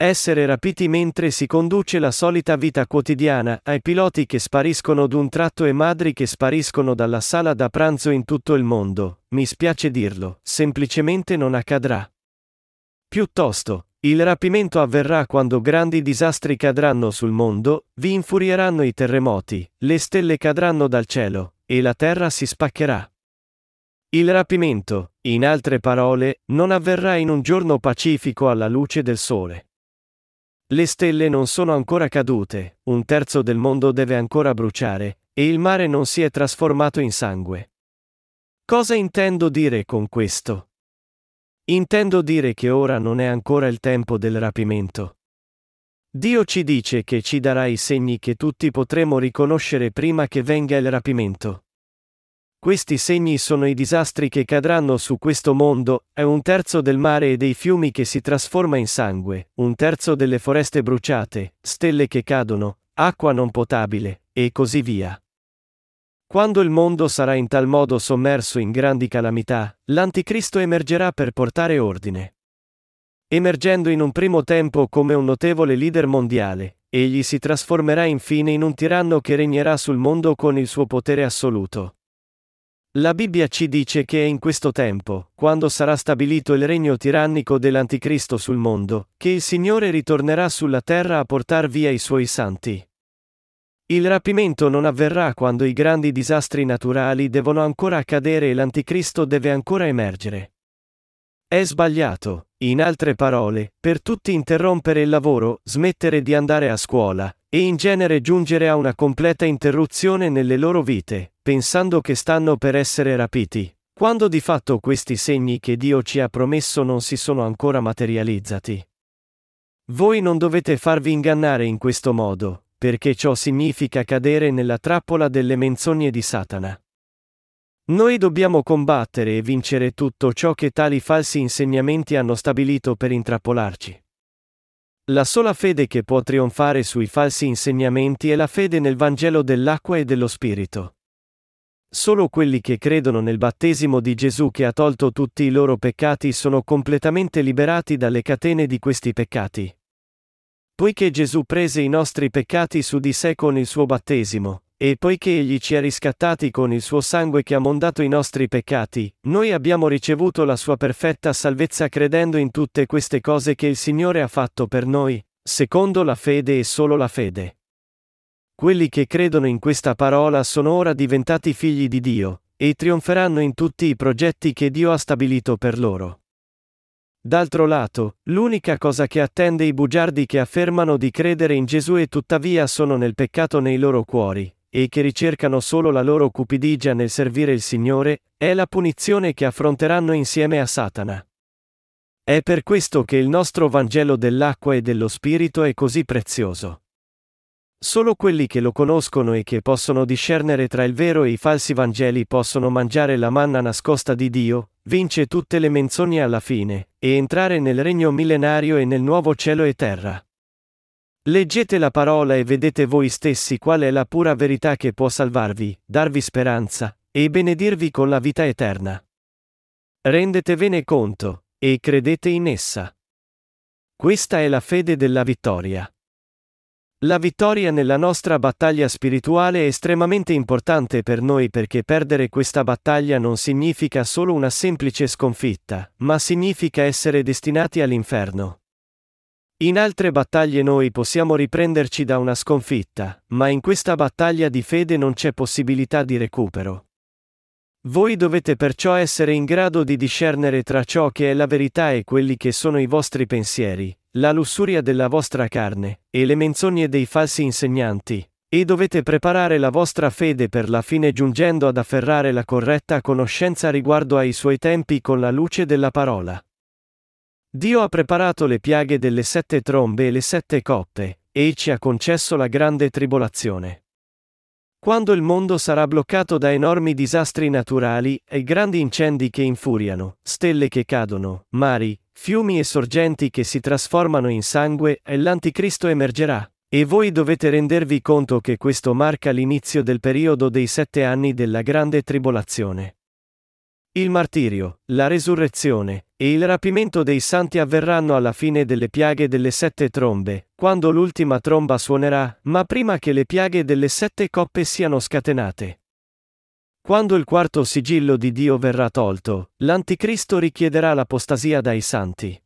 Essere rapiti mentre si conduce la solita vita quotidiana, ai piloti che spariscono d'un tratto e madri che spariscono dalla sala da pranzo in tutto il mondo, mi spiace dirlo, semplicemente non accadrà. Piuttosto, il rapimento avverrà quando grandi disastri cadranno sul mondo, vi infurieranno i terremoti, le stelle cadranno dal cielo, e la terra si spaccherà. Il rapimento, in altre parole, non avverrà in un giorno pacifico alla luce del sole. Le stelle non sono ancora cadute, un terzo del mondo deve ancora bruciare, e il mare non si è trasformato in sangue. Cosa intendo dire con questo? Intendo dire che ora non è ancora il tempo del rapimento. Dio ci dice che ci darà i segni che tutti potremo riconoscere prima che venga il rapimento. Questi segni sono i disastri che cadranno su questo mondo, è un terzo del mare e dei fiumi che si trasforma in sangue, un terzo delle foreste bruciate, stelle che cadono, acqua non potabile, e così via. Quando il mondo sarà in tal modo sommerso in grandi calamità, l'Anticristo emergerà per portare ordine. Emergendo in un primo tempo come un notevole leader mondiale, egli si trasformerà infine in un tiranno che regnerà sul mondo con il suo potere assoluto. La Bibbia ci dice che è in questo tempo, quando sarà stabilito il regno tirannico dell'Anticristo sul mondo, che il Signore ritornerà sulla terra a portar via i suoi santi. Il rapimento non avverrà quando i grandi disastri naturali devono ancora accadere e l'Anticristo deve ancora emergere. È sbagliato, in altre parole, per tutti interrompere il lavoro, smettere di andare a scuola, e in genere giungere a una completa interruzione nelle loro vite, pensando che stanno per essere rapiti, quando di fatto questi segni che Dio ci ha promesso non si sono ancora materializzati. Voi non dovete farvi ingannare in questo modo, perché ciò significa cadere nella trappola delle menzogne di Satana. Noi dobbiamo combattere e vincere tutto ciò che tali falsi insegnamenti hanno stabilito per intrappolarci. La sola fede che può trionfare sui falsi insegnamenti è la fede nel Vangelo dell'acqua e dello Spirito. Solo quelli che credono nel battesimo di Gesù che ha tolto tutti i loro peccati sono completamente liberati dalle catene di questi peccati. Poiché Gesù prese i nostri peccati su di sé con il suo battesimo, e poiché Egli ci ha riscattati con il suo sangue che ha mondato i nostri peccati, noi abbiamo ricevuto la sua perfetta salvezza credendo in tutte queste cose che il Signore ha fatto per noi, secondo la fede e solo la fede. Quelli che credono in questa parola sono ora diventati figli di Dio, e trionferanno in tutti i progetti che Dio ha stabilito per loro. D'altro lato, l'unica cosa che attende i bugiardi che affermano di credere in Gesù e tuttavia sono nel peccato nei loro cuori, e che ricercano solo la loro cupidigia nel servire il Signore, è la punizione che affronteranno insieme a Satana. È per questo che il nostro Vangelo dell'acqua e dello Spirito è così prezioso. Solo quelli che lo conoscono e che possono discernere tra il vero e i falsi Vangeli possono mangiare la manna nascosta di Dio, vince tutte le menzogne alla fine, e entrare nel regno millenario e nel nuovo cielo e terra. Leggete la parola e vedete voi stessi qual è la pura verità che può salvarvi, darvi speranza, e benedirvi con la vita eterna. Rendetevene conto, e credete in essa. Questa è la fede della vittoria. La vittoria nella nostra battaglia spirituale è estremamente importante per noi perché perdere questa battaglia non significa solo una semplice sconfitta, ma significa essere destinati all'inferno. In altre battaglie noi possiamo riprenderci da una sconfitta, ma in questa battaglia di fede non c'è possibilità di recupero. Voi dovete perciò essere in grado di discernere tra ciò che è la verità e quelli che sono i vostri pensieri, la lussuria della vostra carne, e le menzogne dei falsi insegnanti, e dovete preparare la vostra fede per la fine giungendo ad afferrare la corretta conoscenza riguardo ai suoi tempi con la luce della parola. Dio ha preparato le piaghe delle sette trombe e le sette coppe, e ci ha concesso la grande tribolazione. Quando il mondo sarà bloccato da enormi disastri naturali e grandi incendi che infuriano, stelle che cadono, mari, fiumi e sorgenti che si trasformano in sangue, l'anticristo emergerà. E voi dovete rendervi conto che questo marca l'inizio del periodo dei sette anni della grande tribolazione. Il martirio, la resurrezione e il rapimento dei santi avverranno alla fine delle piaghe delle sette trombe, quando l'ultima tromba suonerà, ma prima che le piaghe delle sette coppe siano scatenate. Quando il quarto sigillo di Dio verrà tolto, l'Anticristo richiederà l'apostasia dai santi.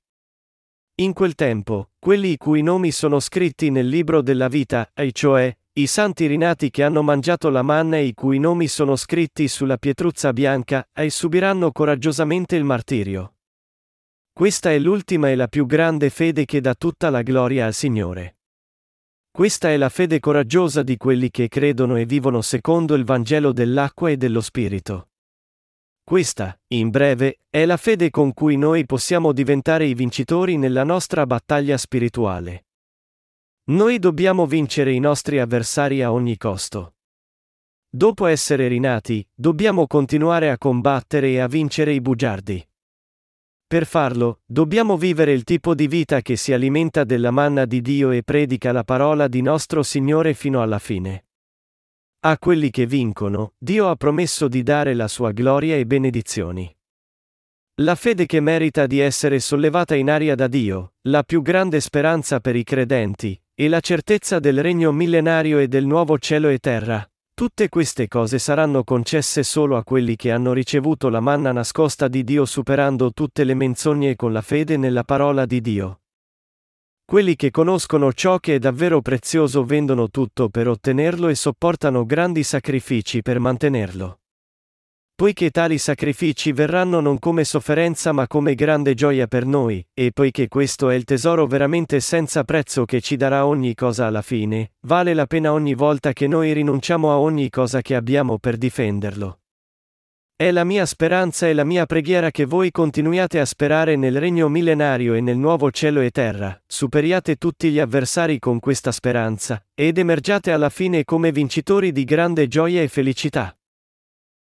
In quel tempo, quelli i cui nomi sono scritti nel libro della vita, e cioè, i santi rinati che hanno mangiato la manna e i cui nomi sono scritti sulla pietruzza bianca, e subiranno coraggiosamente il martirio. Questa è l'ultima e la più grande fede che dà tutta la gloria al Signore. Questa è la fede coraggiosa di quelli che credono e vivono secondo il Vangelo dell'acqua e dello Spirito. Questa, in breve, è la fede con cui noi possiamo diventare i vincitori nella nostra battaglia spirituale. Noi dobbiamo vincere i nostri avversari a ogni costo. dopo essere rinati, dobbiamo continuare a combattere e a vincere i bugiardi. Per farlo, dobbiamo vivere il tipo di vita che si alimenta della manna di Dio e predica la parola di nostro Signore fino alla fine. A quelli che vincono, Dio ha promesso di dare la sua gloria e benedizioni. La fede che merita di essere sollevata in aria da Dio, la più grande speranza per i credenti, e la certezza del regno millenario e del nuovo cielo e terra, Tutte queste cose saranno concesse solo a quelli che hanno ricevuto la manna nascosta di Dio superando tutte le menzogne con la fede nella parola di Dio. Quelli che conoscono ciò che è davvero prezioso vendono tutto per ottenerlo e sopportano grandi sacrifici per mantenerlo poiché tali sacrifici verranno non come sofferenza ma come grande gioia per noi, e poiché questo è il tesoro veramente senza prezzo che ci darà ogni cosa alla fine, vale la pena ogni volta che noi rinunciamo a ogni cosa che abbiamo per difenderlo. È la mia speranza e la mia preghiera che voi continuiate a sperare nel regno millenario e nel nuovo cielo e terra, superiate tutti gli avversari con questa speranza, ed emergiate alla fine come vincitori di grande gioia e felicità.